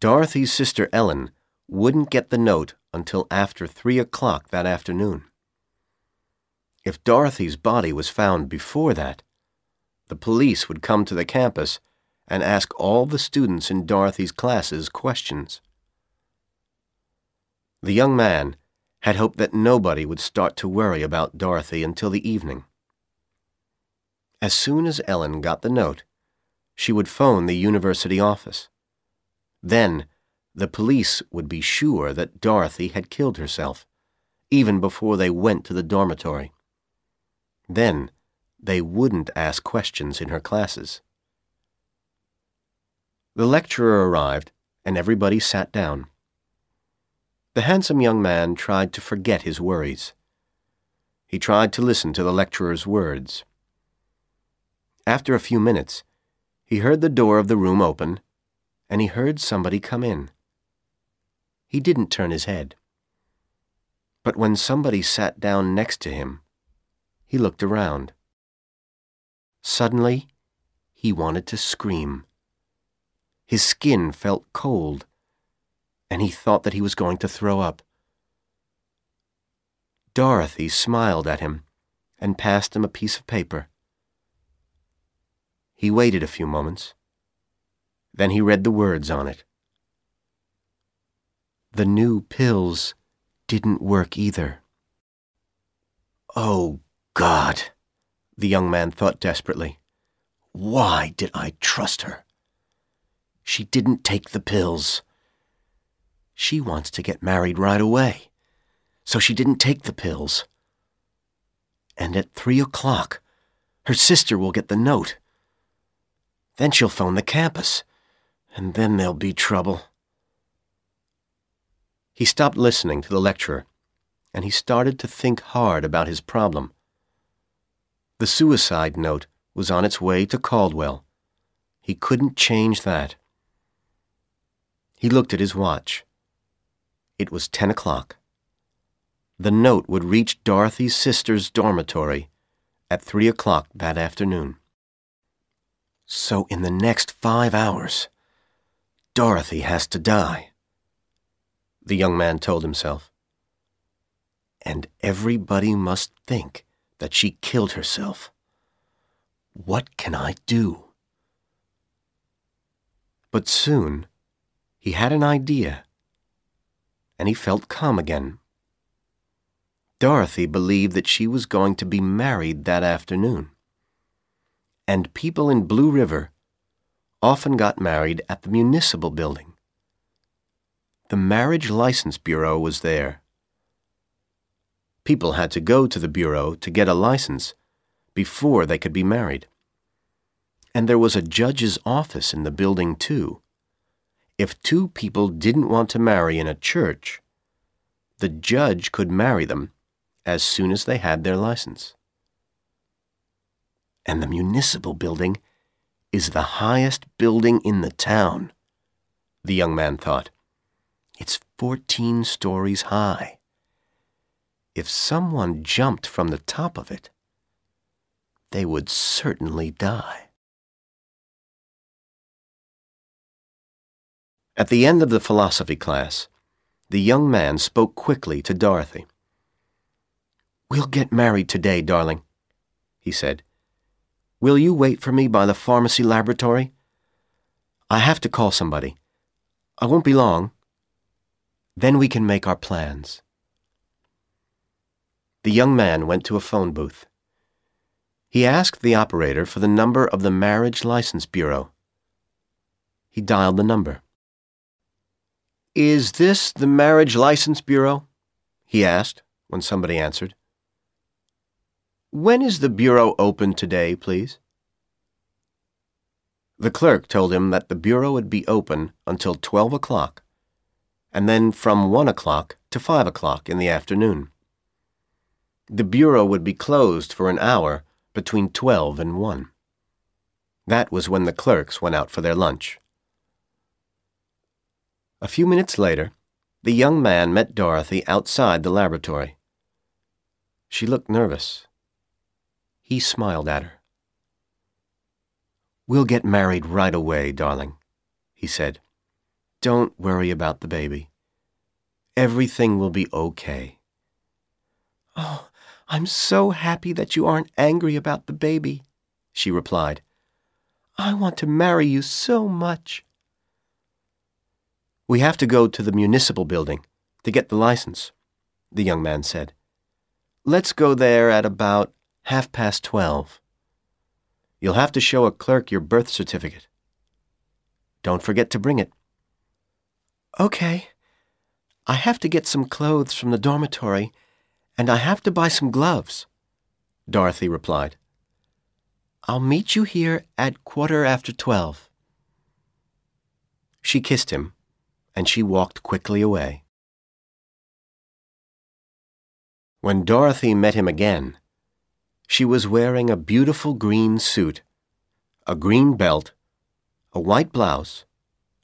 Dorothy's sister Ellen wouldn't get the note until after three o'clock that afternoon. If Dorothy's body was found before that, the police would come to the campus and ask all the students in Dorothy's classes questions. The young man had hoped that nobody would start to worry about Dorothy until the evening. As soon as Ellen got the note, she would phone the university office. Then, the police would be sure that Dorothy had killed herself, even before they went to the dormitory. Then they wouldn't ask questions in her classes. The lecturer arrived, and everybody sat down. The handsome young man tried to forget his worries. He tried to listen to the lecturer's words. After a few minutes, he heard the door of the room open, and he heard somebody come in. He didn't turn his head. But when somebody sat down next to him, he looked around. Suddenly, he wanted to scream. His skin felt cold, and he thought that he was going to throw up. Dorothy smiled at him and passed him a piece of paper. He waited a few moments. Then he read the words on it. The new pills didn't work either. Oh, God, the young man thought desperately. Why did I trust her? She didn't take the pills. She wants to get married right away, so she didn't take the pills. And at three o'clock, her sister will get the note. Then she'll phone the campus, and then there'll be trouble. He stopped listening to the lecturer, and he started to think hard about his problem. The suicide note was on its way to Caldwell. He couldn't change that. He looked at his watch. It was ten o'clock. The note would reach Dorothy's sister's dormitory at three o'clock that afternoon. So in the next five hours, Dorothy has to die, the young man told himself. And everybody must think that she killed herself. What can I do? But soon, he had an idea, and he felt calm again. Dorothy believed that she was going to be married that afternoon and people in Blue River often got married at the municipal building. The Marriage License Bureau was there. People had to go to the bureau to get a license before they could be married. And there was a judge's office in the building, too. If two people didn't want to marry in a church, the judge could marry them as soon as they had their license and the municipal building is the highest building in the town, the young man thought. It's 14 stories high. If someone jumped from the top of it, they would certainly die. At the end of the philosophy class, the young man spoke quickly to Dorothy. We'll get married today, darling, he said. Will you wait for me by the pharmacy laboratory? I have to call somebody. I won't be long. Then we can make our plans. The young man went to a phone booth. He asked the operator for the number of the Marriage License Bureau. He dialed the number. Is this the Marriage License Bureau? he asked when somebody answered. When is the Bureau open today, please? The clerk told him that the Bureau would be open until 12 o'clock, and then from 1 o'clock to 5 o'clock in the afternoon. The Bureau would be closed for an hour between 12 and 1. That was when the clerks went out for their lunch. A few minutes later, the young man met Dorothy outside the laboratory. She looked nervous. He smiled at her. We'll get married right away, darling, he said. Don't worry about the baby. Everything will be okay. Oh, I'm so happy that you aren't angry about the baby, she replied. I want to marry you so much. We have to go to the municipal building to get the license, the young man said. Let's go there at about half past twelve. You'll have to show a clerk your birth certificate. Don't forget to bring it. Okay. I have to get some clothes from the dormitory, And I have to buy some gloves, Dorothy replied. I'll meet you here at quarter after twelve. She kissed him, and she walked quickly away. When Dorothy met him again, she was wearing a beautiful green suit, a green belt, a white blouse,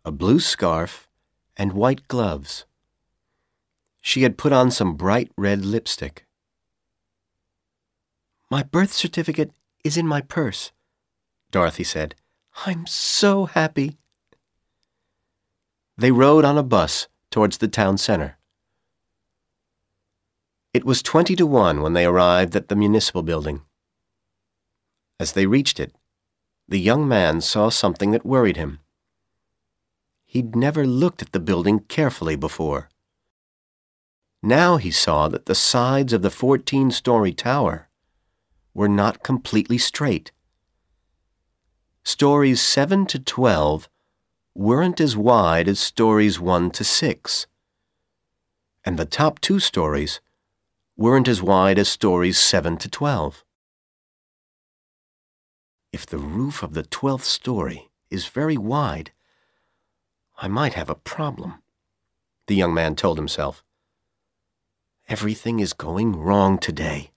a blue scarf, and white gloves. She had put on some bright red lipstick. My birth certificate is in my purse, Dorothy said. I'm so happy. They rode on a bus towards the town center. It was twenty to one when they arrived at the municipal building. As they reached it, the young man saw something that worried him. He'd never looked at the building carefully before. Now he saw that the sides of the 14 story tower were not completely straight. Stories 7 to 12 weren't as wide as stories 1 to 6, and the top two stories weren't as wide as stories 7 to 12. If the roof of the 12th story is very wide, I might have a problem, the young man told himself. Everything is going wrong today.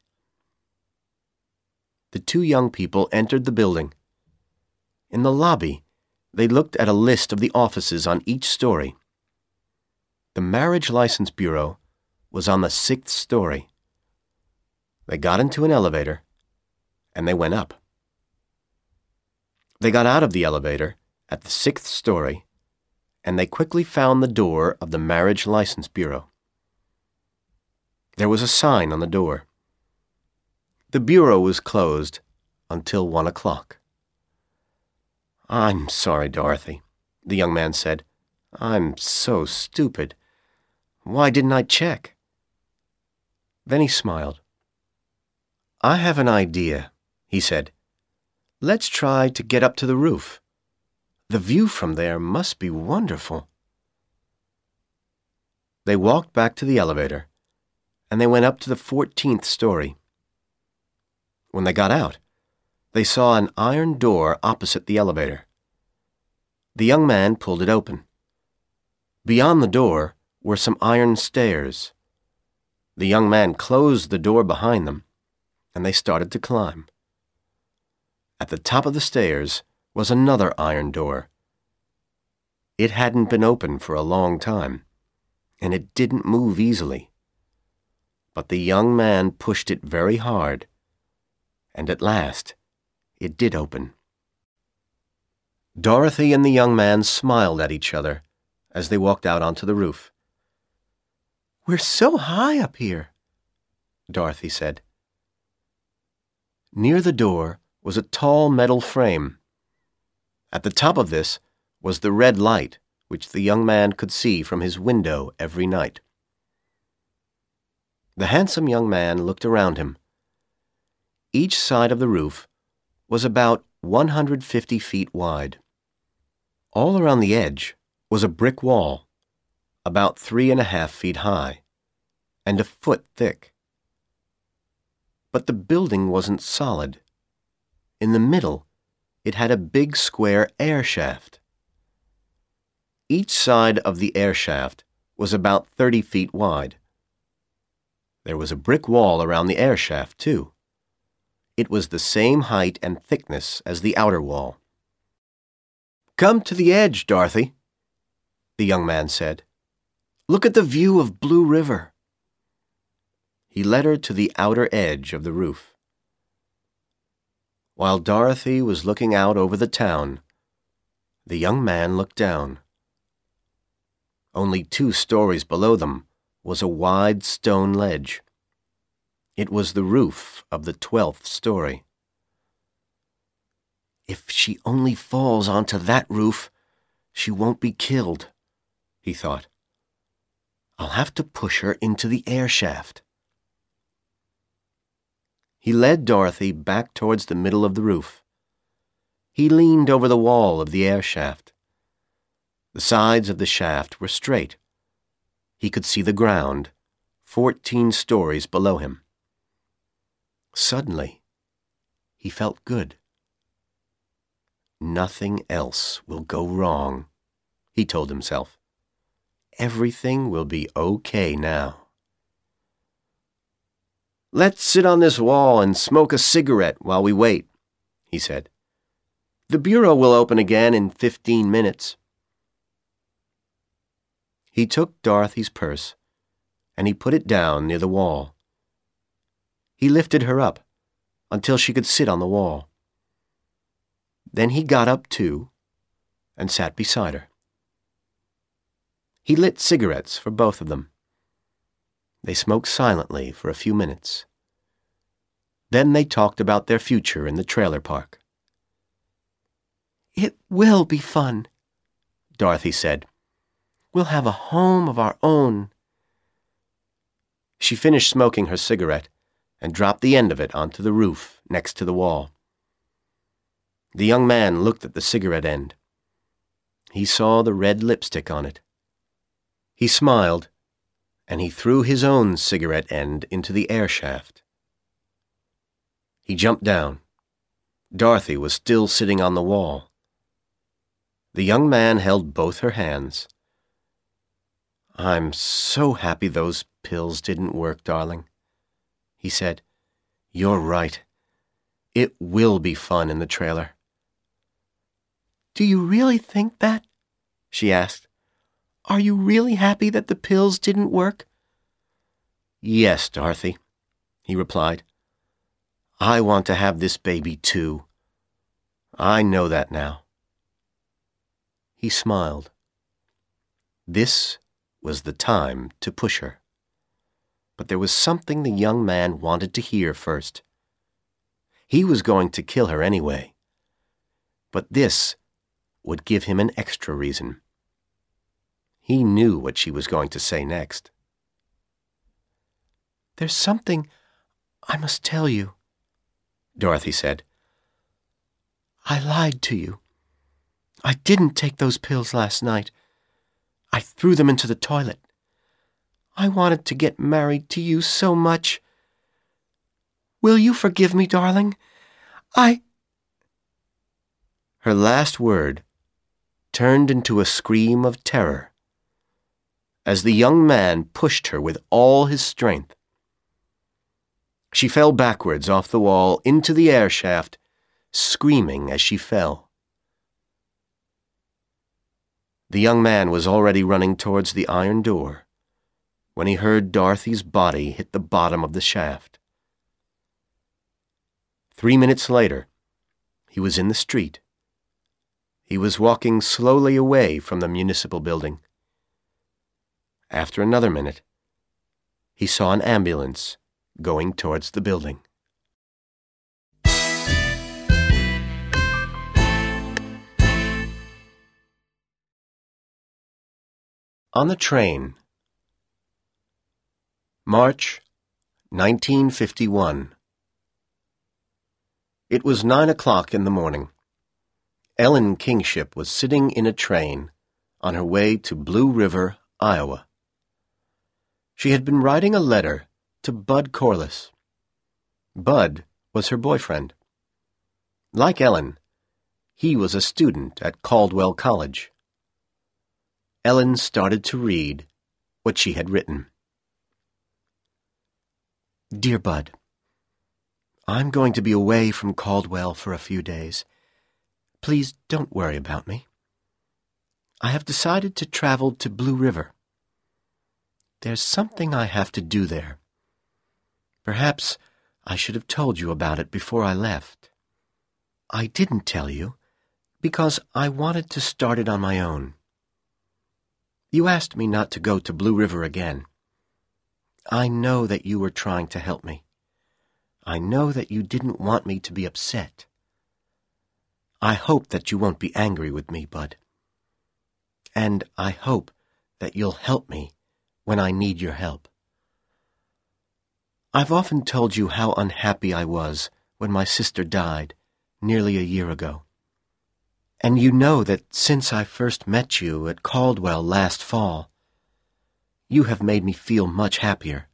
The two young people entered the building. In the lobby, they looked at a list of the offices on each story. The Marriage License Bureau was on the sixth story. They got into an elevator, and they went up. They got out of the elevator at the sixth story, and they quickly found the door of the Marriage License Bureau. There was a sign on the door. The bureau was closed until one o'clock. I'm sorry, Dorothy, the young man said. I'm so stupid. Why didn't I check? Then he smiled. I have an idea, he said. Let's try to get up to the roof. The view from there must be wonderful. They walked back to the elevator, and they went up to the 14th story. When they got out, they saw an iron door opposite the elevator. The young man pulled it open. Beyond the door were some iron stairs. The young man closed the door behind them, and they started to climb. At the top of the stairs was another iron door. It hadn't been open for a long time, and it didn't move easily. But the young man pushed it very hard, and at last it did open. Dorothy and the young man smiled at each other as they walked out onto the roof. We're so high up here, Dorothy said. Near the door was a tall metal frame. At the top of this was the red light which the young man could see from his window every night. The handsome young man looked around him. Each side of the roof was about 150 feet wide. All around the edge was a brick wall, about three and a half feet high, and a foot thick. But the building wasn't solid. In the middle, it had a big square air shaft. Each side of the air shaft was about 30 feet wide. There was a brick wall around the air shaft, too. It was the same height and thickness as the outer wall. Come to the edge, Dorothy, the young man said. Look at the view of Blue River. He led her to the outer edge of the roof. While Dorothy was looking out over the town, the young man looked down. Only two stories below them was a wide stone ledge. It was the roof of the twelfth story. If she only falls onto that roof, she won't be killed, he thought. I'll have to push her into the air shaft. He led Dorothy back towards the middle of the roof. He leaned over the wall of the air shaft. The sides of the shaft were straight. He could see the ground, fourteen stories below him. Suddenly, he felt good. Nothing else will go wrong, he told himself. Everything will be okay now. Let's sit on this wall and smoke a cigarette while we wait, he said. The bureau will open again in fifteen minutes. He took Dorothy's purse and he put it down near the wall. He lifted her up until she could sit on the wall. Then he got up too and sat beside her. He lit cigarettes for both of them. They smoked silently for a few minutes. Then they talked about their future in the trailer park. It will be fun, Dorothy said. We'll have a home of our own. She finished smoking her cigarette and dropped the end of it onto the roof next to the wall. The young man looked at the cigarette end. He saw the red lipstick on it. He smiled, and he threw his own cigarette end into the air shaft. He jumped down. Dorothy was still sitting on the wall. The young man held both her hands. I'm so happy those pills didn't work, darling, he said. You're right. It will be fun in the trailer. Do you really think that? she asked. Are you really happy that the pills didn't work? Yes, Dorothy, he replied. I want to have this baby too. I know that now. He smiled. This was the time to push her. But there was something the young man wanted to hear first. He was going to kill her anyway. But this would give him an extra reason. He knew what she was going to say next. There's something I must tell you, Dorothy said. I lied to you. I didn't take those pills last night. I threw them into the toilet. I wanted to get married to you so much. Will you forgive me, darling? I. Her last word turned into a scream of terror as the young man pushed her with all his strength. She fell backwards off the wall into the air shaft, screaming as she fell. The young man was already running towards the iron door when he heard Dorothy's body hit the bottom of the shaft. Three minutes later, he was in the street. He was walking slowly away from the municipal building. After another minute, he saw an ambulance going towards the building. On the train, March 1951. It was nine o'clock in the morning. Ellen Kingship was sitting in a train on her way to Blue River, Iowa. She had been writing a letter to Bud Corliss. Bud was her boyfriend. Like Ellen, he was a student at Caldwell College. Ellen started to read what she had written. Dear Bud, I'm going to be away from Caldwell for a few days. Please don't worry about me. I have decided to travel to Blue River. There's something I have to do there. Perhaps I should have told you about it before I left. I didn't tell you because I wanted to start it on my own. You asked me not to go to Blue River again. I know that you were trying to help me. I know that you didn't want me to be upset. I hope that you won't be angry with me, Bud. And I hope that you'll help me when I need your help. I've often told you how unhappy I was when my sister died nearly a year ago. And you know that since I first met you at Caldwell last fall, you have made me feel much happier.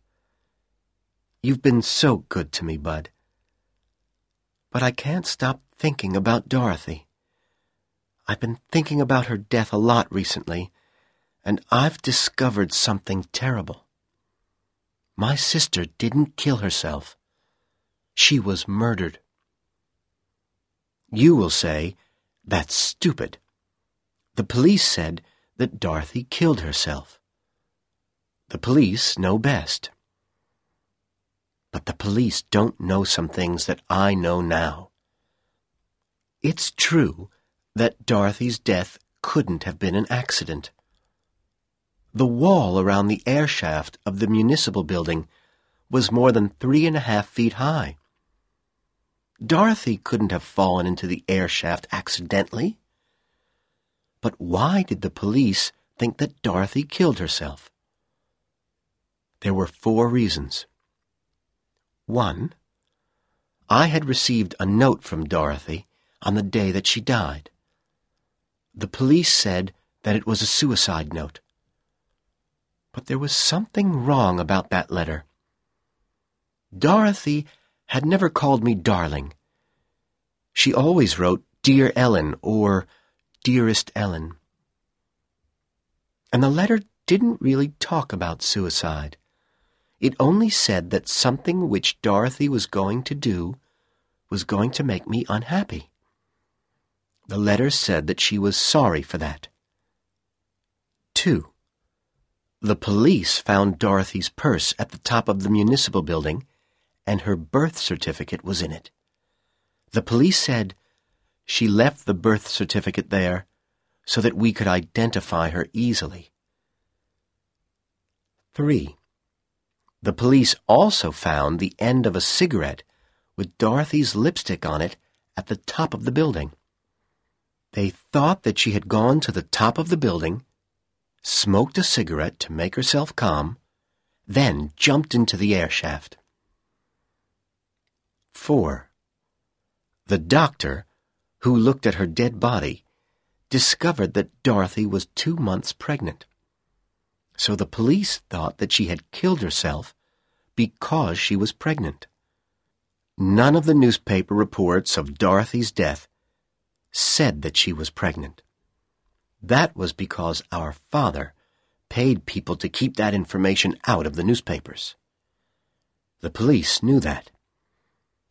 You've been so good to me, Bud. But I can't stop thinking about Dorothy. I've been thinking about her death a lot recently, and I've discovered something terrible. My sister didn't kill herself. She was murdered. You will say, that's stupid. The police said that Dorothy killed herself. The police know best. But the police don't know some things that I know now. It's true that Dorothy's death couldn't have been an accident. The wall around the air shaft of the municipal building was more than three and a half feet high. Dorothy couldn't have fallen into the air shaft accidentally. But why did the police think that Dorothy killed herself? There were four reasons. One, I had received a note from Dorothy on the day that she died. The police said that it was a suicide note. But there was something wrong about that letter. Dorothy had never called me darling. She always wrote Dear Ellen or Dearest Ellen. And the letter didn't really talk about suicide. It only said that something which Dorothy was going to do was going to make me unhappy. The letter said that she was sorry for that. 2. The police found Dorothy's purse at the top of the municipal building, and her birth certificate was in it. The police said she left the birth certificate there so that we could identify her easily. 3. The police also found the end of a cigarette with Dorothy's lipstick on it at the top of the building. They thought that she had gone to the top of the building, smoked a cigarette to make herself calm, then jumped into the air shaft. 4. The doctor, who looked at her dead body, discovered that Dorothy was two months pregnant. So the police thought that she had killed herself because she was pregnant. None of the newspaper reports of Dorothy's death said that she was pregnant. That was because our father paid people to keep that information out of the newspapers. The police knew that.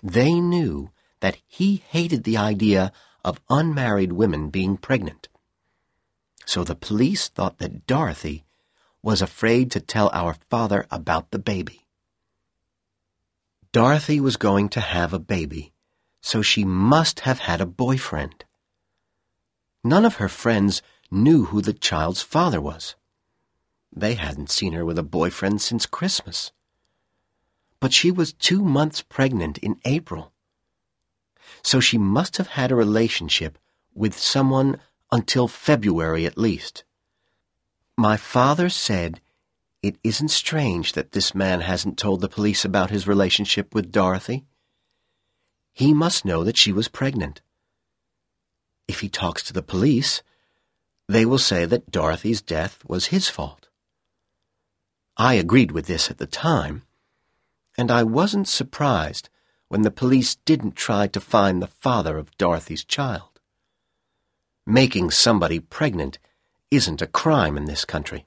They knew that he hated the idea of unmarried women being pregnant. So the police thought that Dorothy was afraid to tell our father about the baby. Dorothy was going to have a baby, so she must have had a boyfriend. None of her friends knew who the child's father was. They hadn't seen her with a boyfriend since Christmas. But she was two months pregnant in April. So she must have had a relationship with someone until February at least. My father said it isn't strange that this man hasn't told the police about his relationship with Dorothy. He must know that she was pregnant. If he talks to the police, they will say that Dorothy's death was his fault. I agreed with this at the time, and I wasn't surprised when the police didn't try to find the father of Dorothy's child. Making somebody pregnant isn't a crime in this country.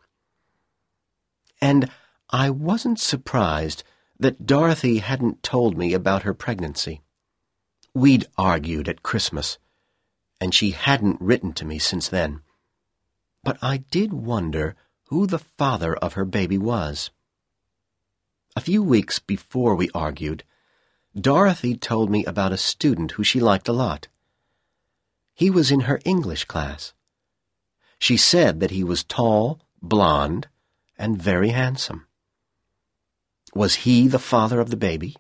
And I wasn't surprised that Dorothy hadn't told me about her pregnancy. We'd argued at Christmas and she hadn't written to me since then. But I did wonder who the father of her baby was. A few weeks before we argued, Dorothy told me about a student who she liked a lot. He was in her English class. She said that he was tall, blond, and very handsome. Was he the father of the baby?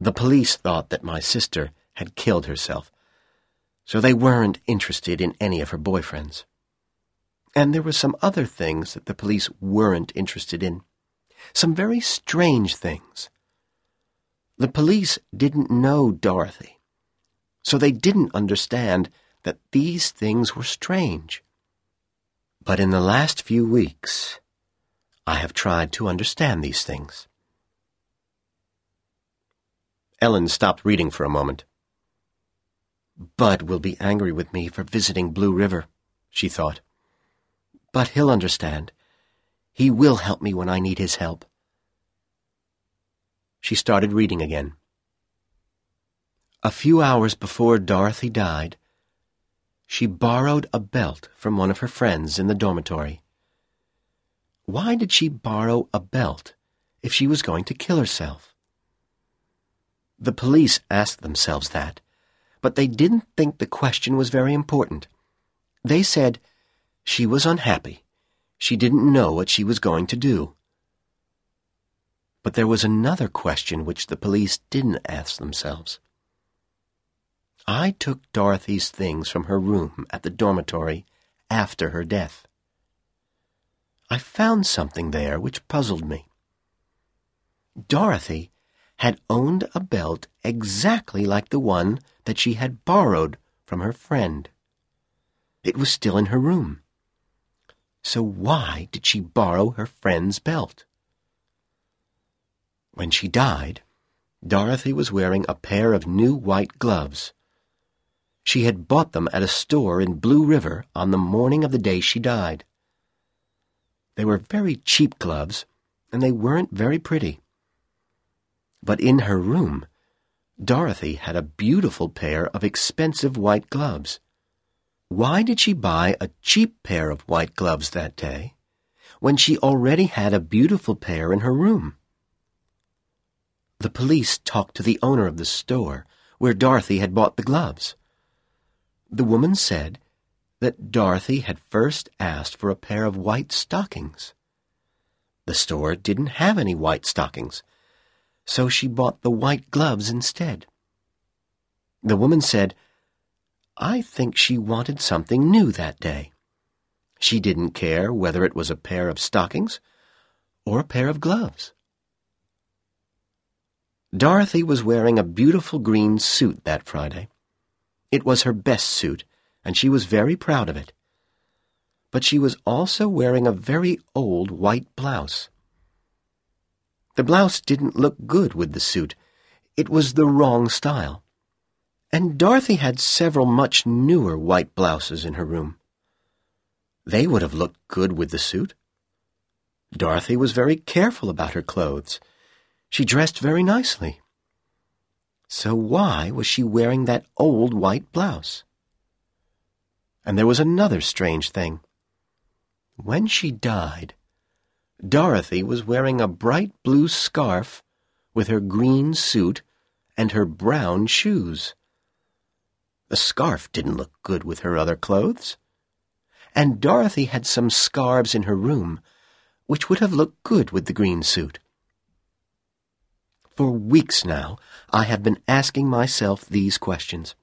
The police thought that my sister had killed herself so they weren't interested in any of her boyfriends. And there were some other things that the police weren't interested in. Some very strange things. The police didn't know Dorothy, so they didn't understand that these things were strange. But in the last few weeks, I have tried to understand these things. Ellen stopped reading for a moment. Bud will be angry with me for visiting Blue River, she thought. But he'll understand. He will help me when I need his help. She started reading again. A few hours before Dorothy died, she borrowed a belt from one of her friends in the dormitory. Why did she borrow a belt if she was going to kill herself? The police asked themselves that, but they didn't think the question was very important. They said she was unhappy. She didn't know what she was going to do. But there was another question which the police didn't ask themselves. I took Dorothy's things from her room at the dormitory after her death. I found something there which puzzled me. Dorothy had owned a belt exactly like the one that she had borrowed from her friend. It was still in her room. So why did she borrow her friend's belt? When she died, Dorothy was wearing a pair of new white gloves. She had bought them at a store in Blue River on the morning of the day she died. They were very cheap gloves, and they weren't very pretty. But in her room, Dorothy had a beautiful pair of expensive white gloves. Why did she buy a cheap pair of white gloves that day when she already had a beautiful pair in her room? The police talked to the owner of the store where Dorothy had bought the gloves. The woman said that Dorothy had first asked for a pair of white stockings. The store didn't have any white stockings, so she bought the white gloves instead. The woman said, I think she wanted something new that day. She didn't care whether it was a pair of stockings or a pair of gloves. Dorothy was wearing a beautiful green suit that Friday. It was her best suit, and she was very proud of it. But she was also wearing a very old white blouse. The blouse didn't look good with the suit. It was the wrong style. And Dorothy had several much newer white blouses in her room. They would have looked good with the suit. Dorothy was very careful about her clothes. She dressed very nicely. So why was she wearing that old white blouse? And there was another strange thing. When she died, Dorothy was wearing a bright blue scarf with her green suit and her brown shoes. The scarf didn't look good with her other clothes. And Dorothy had some scarves in her room which would have looked good with the green suit. For weeks now, I have been asking myself these questions.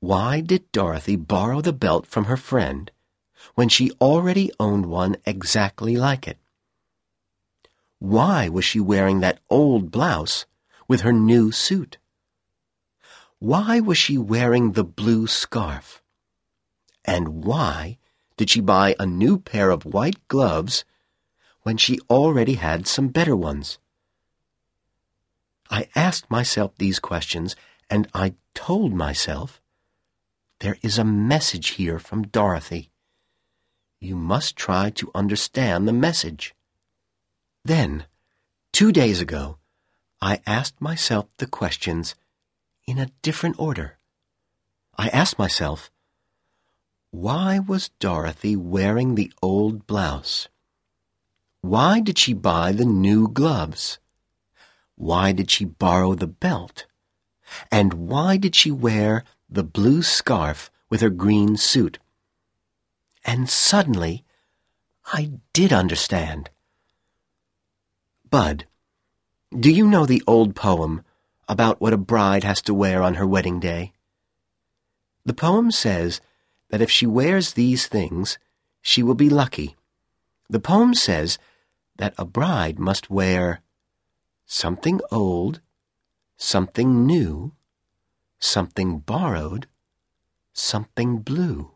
Why did Dorothy borrow the belt from her friend when she already owned one exactly like it? Why was she wearing that old blouse with her new suit? Why was she wearing the blue scarf? And why did she buy a new pair of white gloves when she already had some better ones? I asked myself these questions, and I told myself, there is a message here from Dorothy. You must try to understand the message. Then, two days ago, I asked myself the questions in a different order. I asked myself, why was Dorothy wearing the old blouse? Why did she buy the new gloves? Why did she borrow the belt? And why did she wear the blue scarf with her green suit? And suddenly, I did understand. Bud, do you know the old poem about what a bride has to wear on her wedding day? The poem says that if she wears these things, she will be lucky. The poem says that a bride must wear something old, something new, something borrowed, something blue.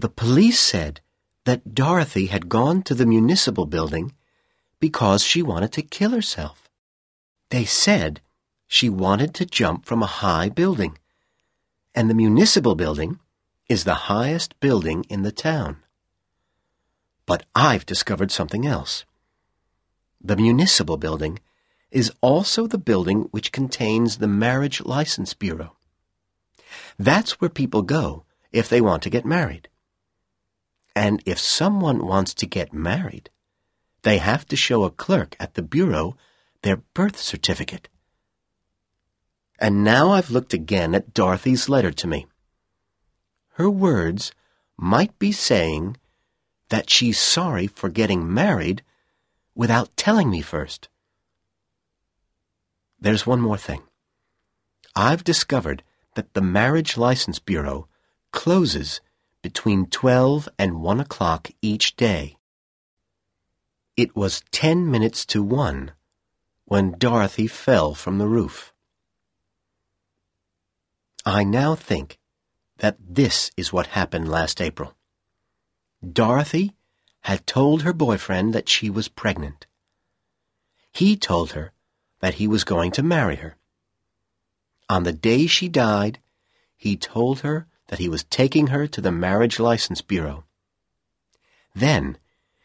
The police said that Dorothy had gone to the municipal building because she wanted to kill herself. They said she wanted to jump from a high building, and the municipal building is the highest building in the town. But I've discovered something else. The municipal building is also the building which contains the Marriage License Bureau. That's where people go if they want to get married. And if someone wants to get married, they have to show a clerk at the bureau their birth certificate. And now I've looked again at Dorothy's letter to me. Her words might be saying that she's sorry for getting married without telling me first. There's one more thing. I've discovered that the Marriage License Bureau closes between 12 and 1 o'clock each day. It was 10 minutes to 1 when Dorothy fell from the roof. I now think that this is what happened last April. Dorothy had told her boyfriend that she was pregnant. He told her that he was going to marry her. On the day she died, he told her that he was taking her to the Marriage License Bureau. Then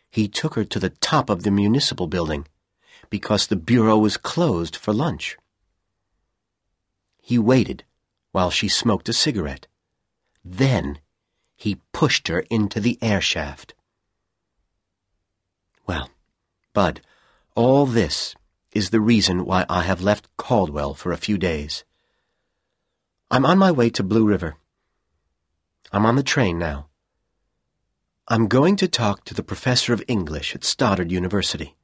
he took her to the top of the municipal building because the bureau was closed for lunch. He waited while she smoked a cigarette. Then he pushed her into the air shaft. Well, Bud, all this is the reason why I have left Caldwell for a few days. I'm on my way to Blue River. I'm on the train now. I'm going to talk to the professor of English at Stoddard University.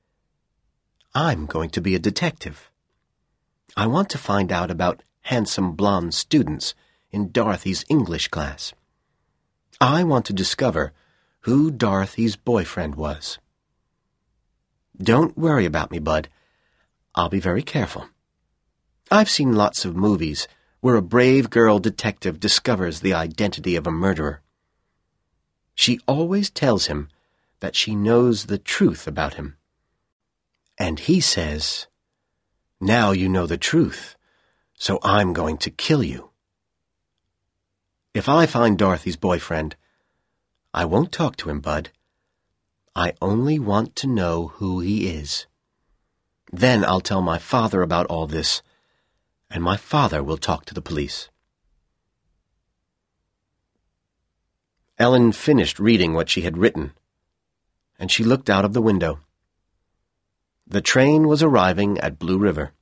I'm going to be a detective. I want to find out about handsome blonde students in Dorothy's English class. I want to discover who Dorothy's boyfriend was. Don't worry about me, Bud. I'll be very careful. I've seen lots of movies where a brave girl detective discovers the identity of a murderer. She always tells him that she knows the truth about him. And he says, Now you know the truth, so I'm going to kill you. If I find Dorothy's boyfriend, I won't talk to him, Bud. I only want to know who he is. Then I'll tell my father about all this, and my father will talk to the police. Ellen finished reading what she had written, and she looked out of the window. The train was arriving at Blue River.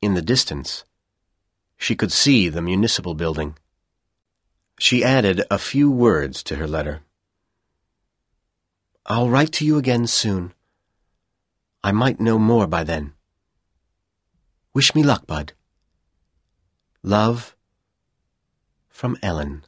In the distance, she could see the municipal building. She added a few words to her letter. I'll write to you again soon. I might know more by then. Wish me luck, Bud. Love from Ellen.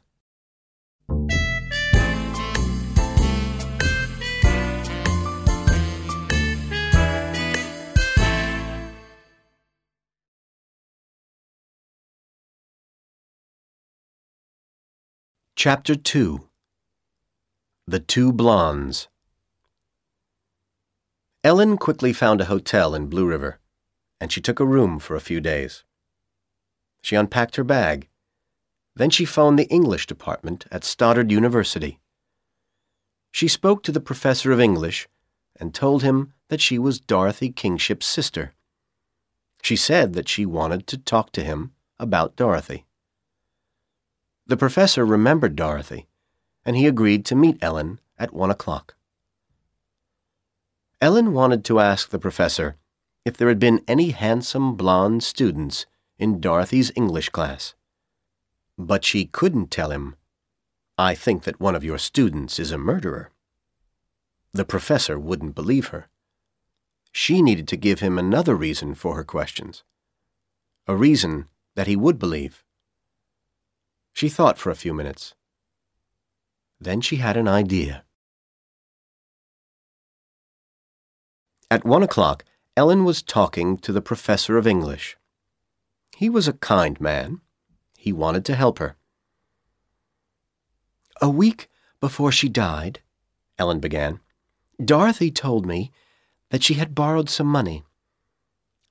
Chapter 2 The Two Blondes Ellen quickly found a hotel in Blue River, and she took a room for a few days. She unpacked her bag. Then she phoned the English department at Stoddard University. She spoke to the professor of English and told him that she was Dorothy Kingship's sister. She said that she wanted to talk to him about Dorothy. The professor remembered Dorothy, and he agreed to meet Ellen at one o'clock. Ellen wanted to ask the professor if there had been any handsome blonde students in Dorothy's English class. But she couldn't tell him, I think that one of your students is a murderer. The professor wouldn't believe her. She needed to give him another reason for her questions, a reason that he would believe. She thought for a few minutes. Then she had an idea. At one o'clock, Ellen was talking to the professor of English. He was a kind man. He wanted to help her. A week before she died, Ellen began, Dorothy told me that she had borrowed some money.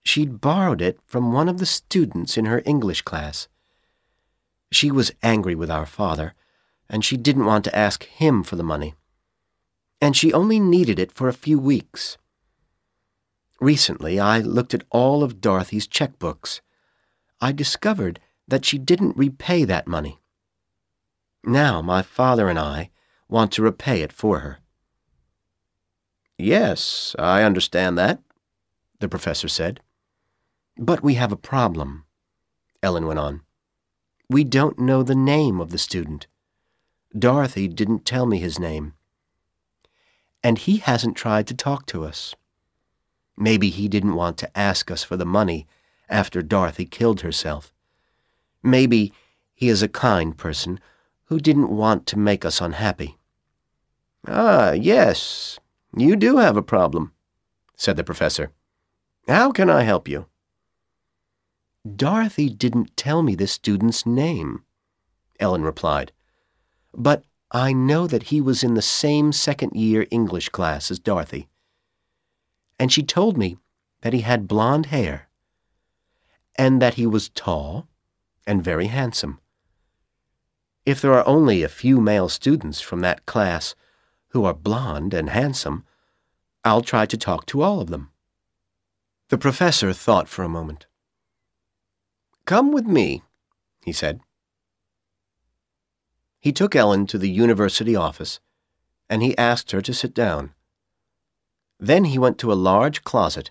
She'd borrowed it from one of the students in her English class. She was angry with our father, and she didn't want to ask him for the money. And she only needed it for a few weeks. Recently, I looked at all of Dorothy's checkbooks. I discovered that she didn't repay that money. Now my father and I want to repay it for her. Yes, I understand that, the professor said. But we have a problem, Ellen went on. We don't know the name of the student. Dorothy didn't tell me his name. And he hasn't tried to talk to us. Maybe he didn't want to ask us for the money after Dorothy killed herself. Maybe he is a kind person who didn't want to make us unhappy. Ah, yes, you do have a problem, said the professor. How can I help you? Dorothy didn't tell me the student's name, Ellen replied. But I know that he was in the same second year English class as Dorothy. And she told me that he had blond hair, and that he was tall and very handsome. If there are only a few male students from that class who are blond and handsome, I'll try to talk to all of them. The professor thought for a moment. Come with me, he said. He took Ellen to the university office, and he asked her to sit down. Then he went to a large closet,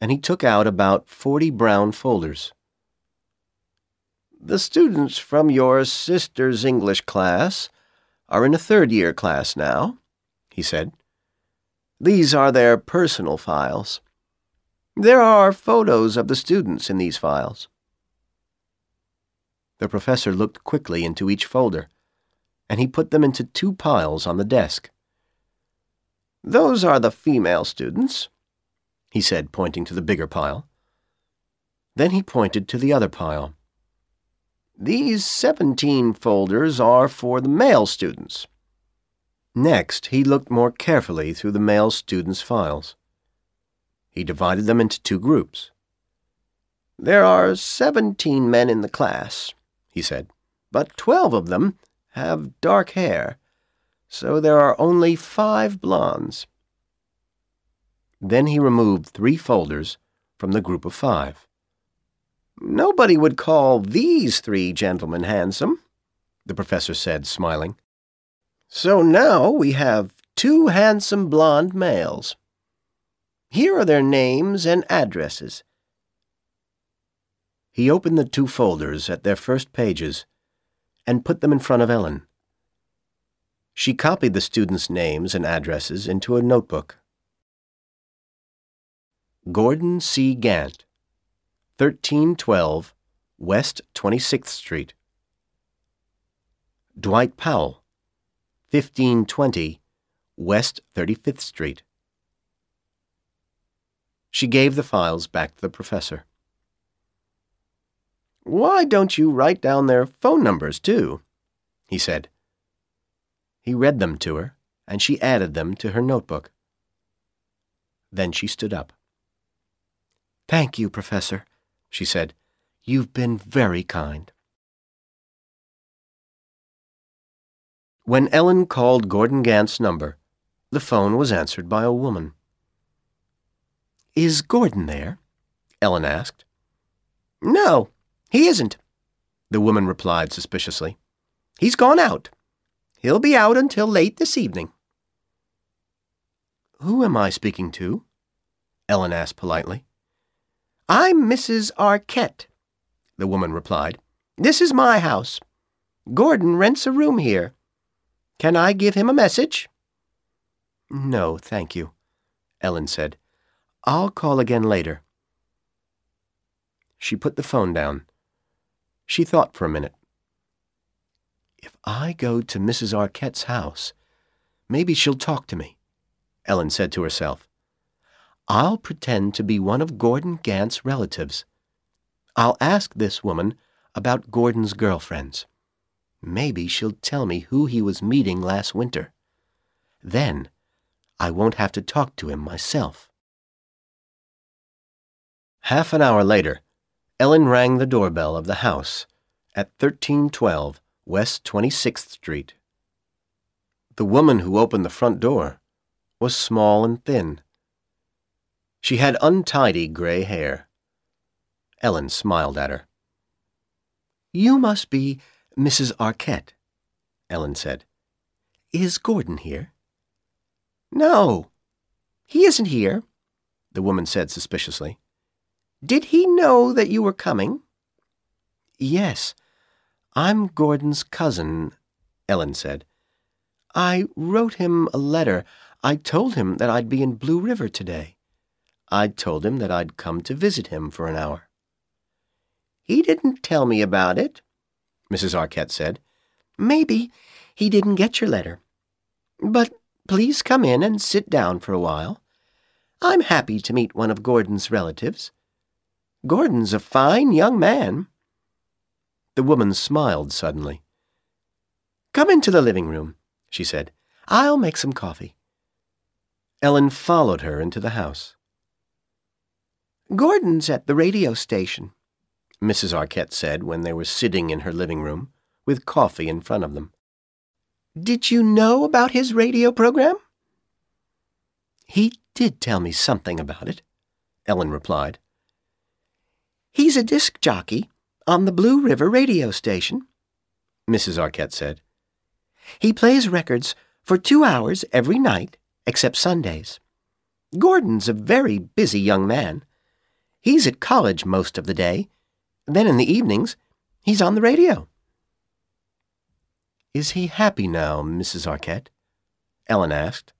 and he took out about forty brown folders. The students from your sister's English class are in a third year class now, he said. These are their personal files. There are photos of the students in these files. The professor looked quickly into each folder, and he put them into two piles on the desk. Those are the female students, he said, pointing to the bigger pile. Then he pointed to the other pile. These seventeen folders are for the male students. Next, he looked more carefully through the male students' files. He divided them into two groups. There are seventeen men in the class, he said, but twelve of them have dark hair, so there are only five blondes. Then he removed three folders from the group of five. Nobody would call these three gentlemen handsome, the professor said, smiling. So now we have two handsome blond males. Here are their names and addresses. He opened the two folders at their first pages and put them in front of Ellen. She copied the students' names and addresses into a notebook. Gordon C. Gant, 1312 West 26th Street. Dwight Powell, 1520 West 35th Street. She gave the files back to the professor. Why don't you write down their phone numbers, too? he said. He read them to her, and she added them to her notebook. Then she stood up. Thank you, Professor she said. You've been very kind. When Ellen called Gordon Gant's number, the phone was answered by a woman. Is Gordon there? Ellen asked. No, he isn't, the woman replied suspiciously. He's gone out. He'll be out until late this evening. Who am I speaking to? Ellen asked politely. I'm Mrs. Arquette, the woman replied. This is my house. Gordon rents a room here. Can I give him a message? No, thank you, Ellen said. I'll call again later. She put the phone down. She thought for a minute. If I go to Mrs. Arquette's house, maybe she'll talk to me, Ellen said to herself. I'll pretend to be one of Gordon Gant's relatives. I'll ask this woman about Gordon's girlfriends. Maybe she'll tell me who he was meeting last winter. Then I won't have to talk to him myself. Half an hour later, Ellen rang the doorbell of the house at 1312 West 26th Street. The woman who opened the front door was small and thin. She had untidy gray hair. Ellen smiled at her. You must be Mrs. Arquette, Ellen said. Is Gordon here? No, he isn't here, the woman said suspiciously. Did he know that you were coming? Yes, I'm Gordon's cousin, Ellen said. I wrote him a letter. I told him that I'd be in Blue River today. I'd told him that I'd come to visit him for an hour. He didn't tell me about it, Mrs. Arquette said. Maybe he didn't get your letter. But please come in and sit down for a while. I'm happy to meet one of Gordon's relatives. Gordon's a fine young man. The woman smiled suddenly. Come into the living room, she said. I'll make some coffee. Ellen followed her into the house. Gordon's at the radio station, Mrs. Arquette said when they were sitting in her living room with coffee in front of them. Did you know about his radio program? He did tell me something about it, Ellen replied. He's a disc jockey on the Blue River radio station, Mrs. Arquette said. He plays records for two hours every night, except Sundays. Gordon's a very busy young man. He's at college most of the day. Then in the evenings, he's on the radio. Is he happy now, Mrs. Arquette? Ellen asked.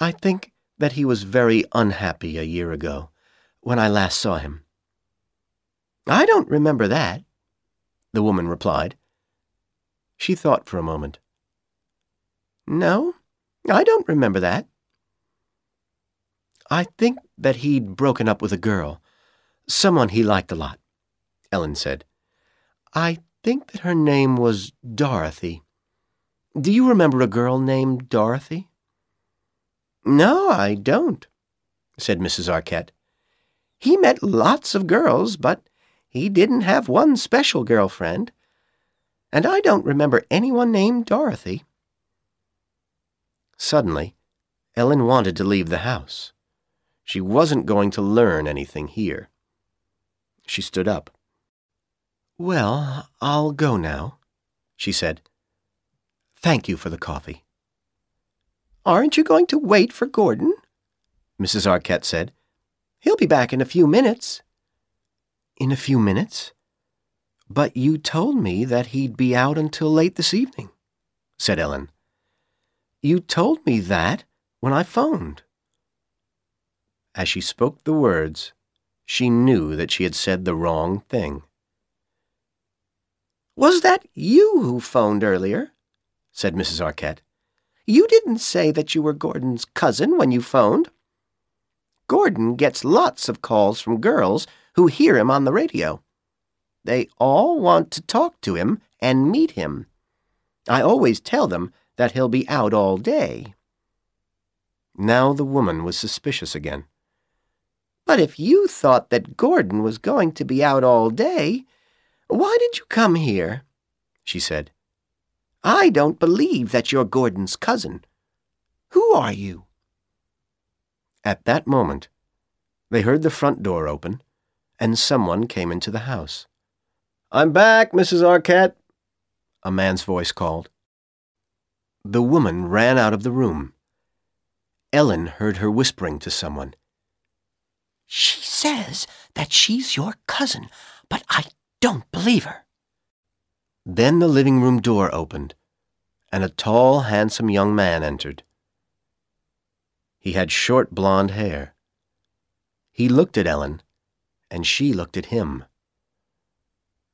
I think that he was very unhappy a year ago, when I last saw him. I don't remember that, the woman replied. She thought for a moment. No, I don't remember that. I think that he'd broken up with a girl, someone he liked a lot, Ellen said. I think that her name was Dorothy. Do you remember a girl named Dorothy? No, I don't, said Mrs. Arquette. He met lots of girls, but he didn't have one special girlfriend. And I don't remember anyone named Dorothy. Suddenly, Ellen wanted to leave the house. She wasn't going to learn anything here. She stood up. Well, I'll go now, she said. Thank you for the coffee. Aren't you going to wait for Gordon? Mrs. Arquette said. He'll be back in a few minutes. In a few minutes? But you told me that he'd be out until late this evening, said Ellen. You told me that when I phoned. As she spoke the words, she knew that she had said the wrong thing. Was that you who phoned earlier? said Mrs. Arquette. You didn't say that you were Gordon's cousin when you phoned. Gordon gets lots of calls from girls who hear him on the radio. They all want to talk to him and meet him. I always tell them that he'll be out all day. Now the woman was suspicious again. But if you thought that Gordon was going to be out all day, why did you come here? she said. I don't believe that you're Gordon's cousin. Who are you? At that moment, they heard the front door open and someone came into the house. I'm back, Mrs. Arquette, a man's voice called. The woman ran out of the room. Ellen heard her whispering to someone. She says that she's your cousin, but I don't believe her. Then the living room door opened, and a tall, handsome young man entered. He had short blond hair. He looked at Ellen and she looked at him.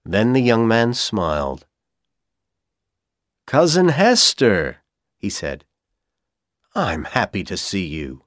Then the young man smiled. Cousin Hester, he said, I'm happy to see you.